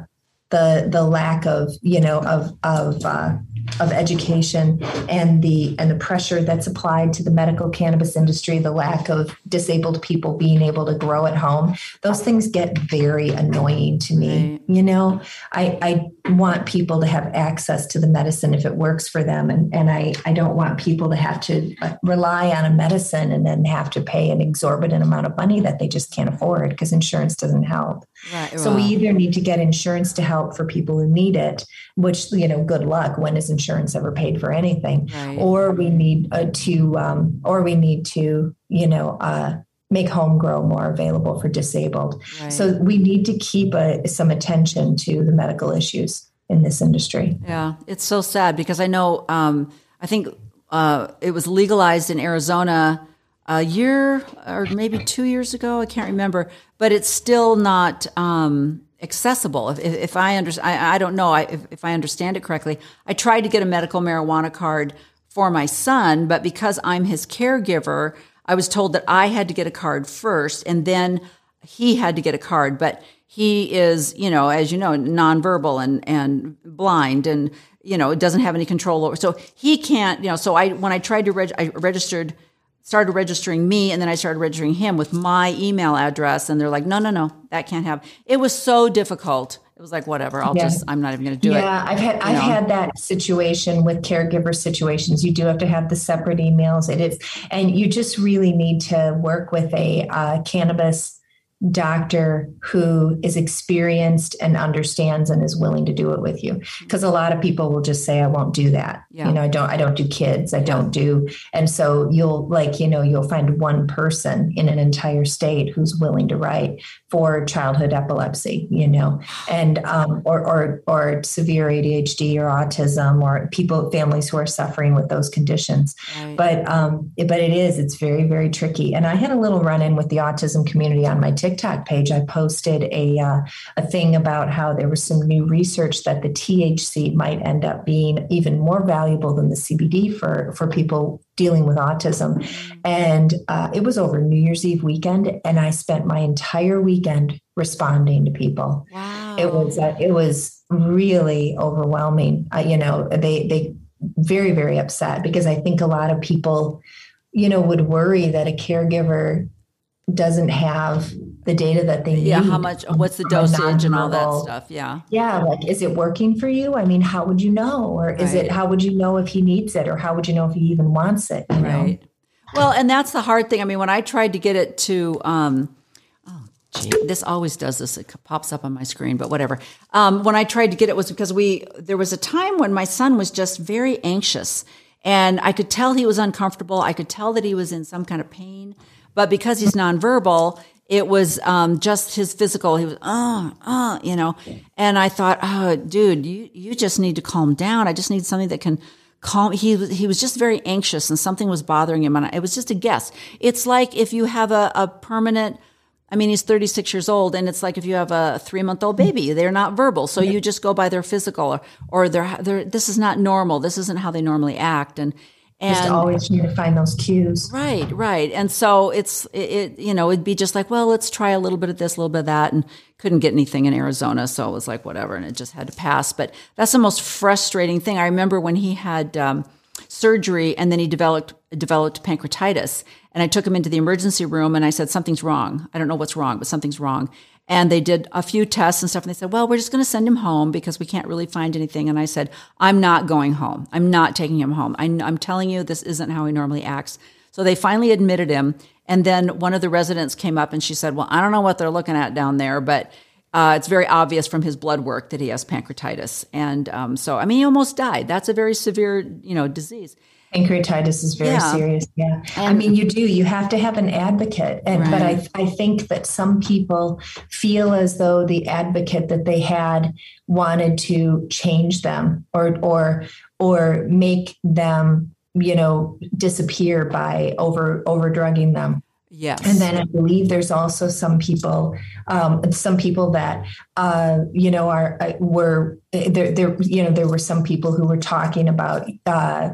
the the lack of you know of of uh, of education and the and the pressure that's applied to the medical cannabis industry the lack of disabled people being able to grow at home those things get very annoying to me. You know i i want people to have access to the medicine if it works for them and and i i don't want people to have to uh, rely on a medicine and then have to pay an exorbitant amount of money that they just can't afford because insurance doesn't help right, so we either need to get insurance to help for people who need it which you know good luck when is insurance ever paid for anything right. or we need uh, to um, or we need to you know uh, make home grow more available for disabled right. so we need to keep a, uh, some attention to the medical issues in this industry yeah it's so sad because i know um, i think uh, it was legalized in arizona a year or maybe two years ago i can't remember but it's still not um, accessible. If, if I understand, I, I, don't know I, if, if I understand it correctly. I tried to get a medical marijuana card for my son, but because I'm his caregiver, I was told that I had to get a card first, and then he had to get a card. But he is, you know, as you know, nonverbal and and blind, and you know, doesn't have any control over. So he can't, you know. So I when I tried to reg- I registered started registering me and then I started registering him with my email address and they're like, no, no, no, that can't have. It was so difficult. It was like, whatever, I'll yeah. just, I'm not even going to do yeah, it. Yeah, I've had, I've know? had that situation with caregiver situations. You do have to have the separate emails. It is, and you just really need to work with a uh, cannabis doctor who is experienced and understands and is willing to do it with you. Because a lot of people will just say i won't do that. Yeah. you know i don't i don't do kids. I don't do and so you'll like you know you'll find one person in an entire state who's willing to write for childhood epilepsy you know? And um, or, or or severe adhd or autism or people families who are suffering with those conditions. Right. but um but it is it's very very tricky. And i had a little run in with the autism community on my TikTok TikTok page, I posted a uh, a thing about how there was some new research that the THC might end up being even more valuable than the CBD for for people dealing with autism. Mm. And uh, it was over New Year's Eve weekend, and I spent my entire weekend responding to people. Wow. It was uh, it was really overwhelming. Uh, you know, they they very very upset because I think a lot of people, you know, would worry that a caregiver doesn't have the data that they need. Yeah, how much, what's the dosage and all that stuff. Yeah. Yeah. Like, is it working for you? I mean, how would you know? Or is right. it, how would you know if he needs it? Or how would you know if he even wants it? right. Know? Well, and that's the hard thing. I mean, when I tried to get it to, um, oh, gee, this always does this. It pops up on my screen, but whatever. Um, when I tried to get it was because we, there was a time when my son was just very anxious and I could tell he was uncomfortable. I could tell that he was in some kind of pain. But because he's nonverbal, it was um, just his physical. He was, uh, uh, you know. And I thought, oh, dude, you you just need to calm down. I just need something that can calm. He he was just very anxious, and something was bothering him. And it was just a guess. It's like if you have a, a permanent. I mean, he's 36 years old, and it's like if you have a three month old baby, they're not verbal, so you just go by their physical, or, or they're, they're this is not normal. This isn't how they normally act, and and just always trying to find those cues. Right, right. And so it's it, it, you know it'd be just like, well, let's try a little bit of this, a little bit of that, and couldn't get anything in Arizona, so it was like whatever, and it just had to pass. But that's the most frustrating thing. I remember when he had um, surgery and then he developed developed pancreatitis, and I took him into the emergency room and I said something's wrong. I don't know what's wrong, but something's wrong. And they did a few tests and stuff. And they said, well, we're just going to send him home because we can't really find anything. And I said, I'm not going home. I'm not taking him home. I, am telling you, this isn't how he normally acts. So they finally admitted him. And then one of the residents came up and she said, well, I don't know what they're looking at down there, but uh, it's very obvious from his blood work that he has pancreatitis. And um, so, I mean, he almost died. That's a very severe, you know, disease. Pancreatitis is very yeah. serious. Yeah. And, I mean, you do, you have to have an advocate. And, right. but I, I think that some people feel as though the advocate that they had wanted to change them or, or, or make them, you know, disappear by over, over drugging them. Yes. And then I believe there's also some people, um, some people that, uh, you know, are, uh, were there, there, you know, there were some people who were talking about, uh,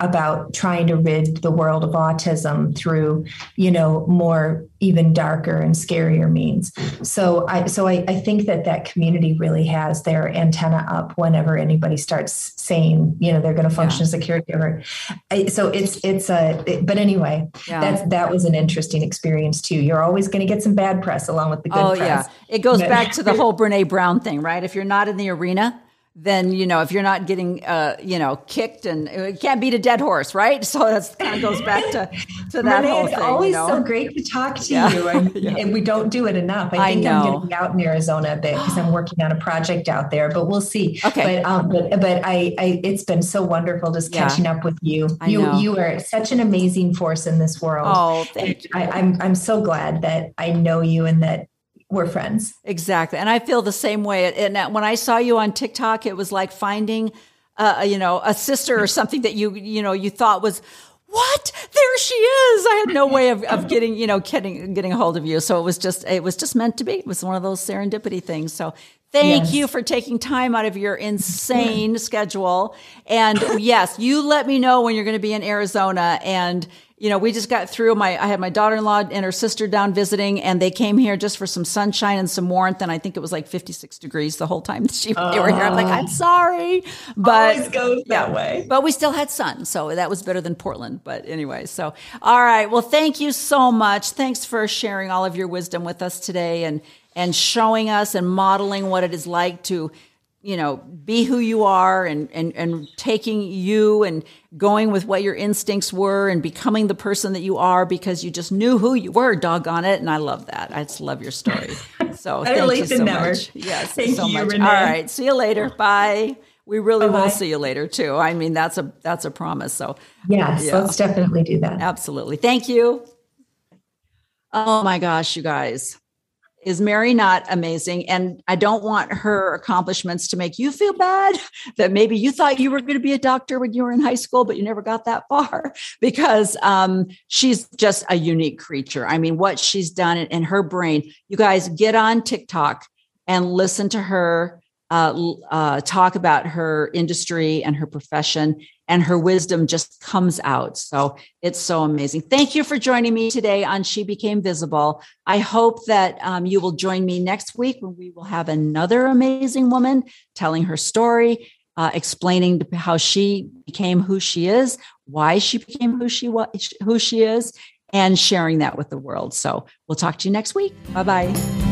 about trying to rid the world of autism through you know more even darker and scarier means. So i so i, I think that that community really has their antenna up whenever anybody starts saying you know they're going to function yeah. as a caregiver I, so it's it's a it, but anyway yeah. that's that was an interesting experience too. You're always going to get some bad press along with the good oh, press. Yeah it goes but, back to the whole brene brown thing right? If you're not in the arena then you know if you're not getting uh, you know kicked and it can't beat a dead horse, right? So that kind of goes back to to that Renee, whole thing. It's always you know? so great to talk to yeah. you, and, yeah. and, we don't do it enough. I think I am going to be out in Arizona a bit because I'm working on a project out there, but we'll see. Okay, but um, but, but I, I it's been so wonderful just yeah. catching up with you. I you know. you are such an amazing force in this world. Oh, thank you. I, I'm I'm so glad that I know you and that we're friends. Exactly. And I feel the same way. And when I saw you on TikTok, it was like finding, uh, you know, a sister or something that you, you know, you thought was, what? There she is. I had no way of, of getting, you know, getting, getting a hold of you. So it was just, it was just meant to be. It was one of those serendipity things. So thank yes. you for taking time out of your insane schedule. And yes, you let me know when you're going to be in Arizona and, you know, we just got through my, I had my daughter-in-law and her sister down visiting and they came here just for some sunshine and some warmth. And I think it was like 56 degrees the whole time that she, uh, they were here. I'm like, I'm sorry, but always goes yeah, that way. But we still had sun. So that was better than Portland. But anyway, so, all right. Well, thank you so much. Thanks for sharing all of your wisdom with us today and, and showing us and modeling what it is like to you know be who you are and and and taking you and going with what your instincts were and becoming the person that you are because you just knew who you were doggone it and i love that. I just love your story. So thank you so never. much. Yes thank so you, much. Renee. all right see you later. Bye. We really Bye-bye. will see you later too. I mean that's a that's a promise so. Yes yeah. let's definitely do that. Absolutely. Thank you. Oh my gosh you guys is Mary not amazing? And I don't want her accomplishments to make you feel bad that maybe you thought you were going to be a doctor when you were in high school, but you never got that far because um, she's just a unique creature. I mean, what she's done in, her brain, you guys get on TikTok and listen to her uh, uh, talk about her industry and her profession and her wisdom just comes out. So it's so amazing. Thank you for joining me today on She Became Visible. I hope that um, you will join me next week when we will have another amazing woman telling her story, uh, explaining how she became who she is, why she became who she was, who she is, and sharing that with the world. So we'll talk to you next week. Bye bye.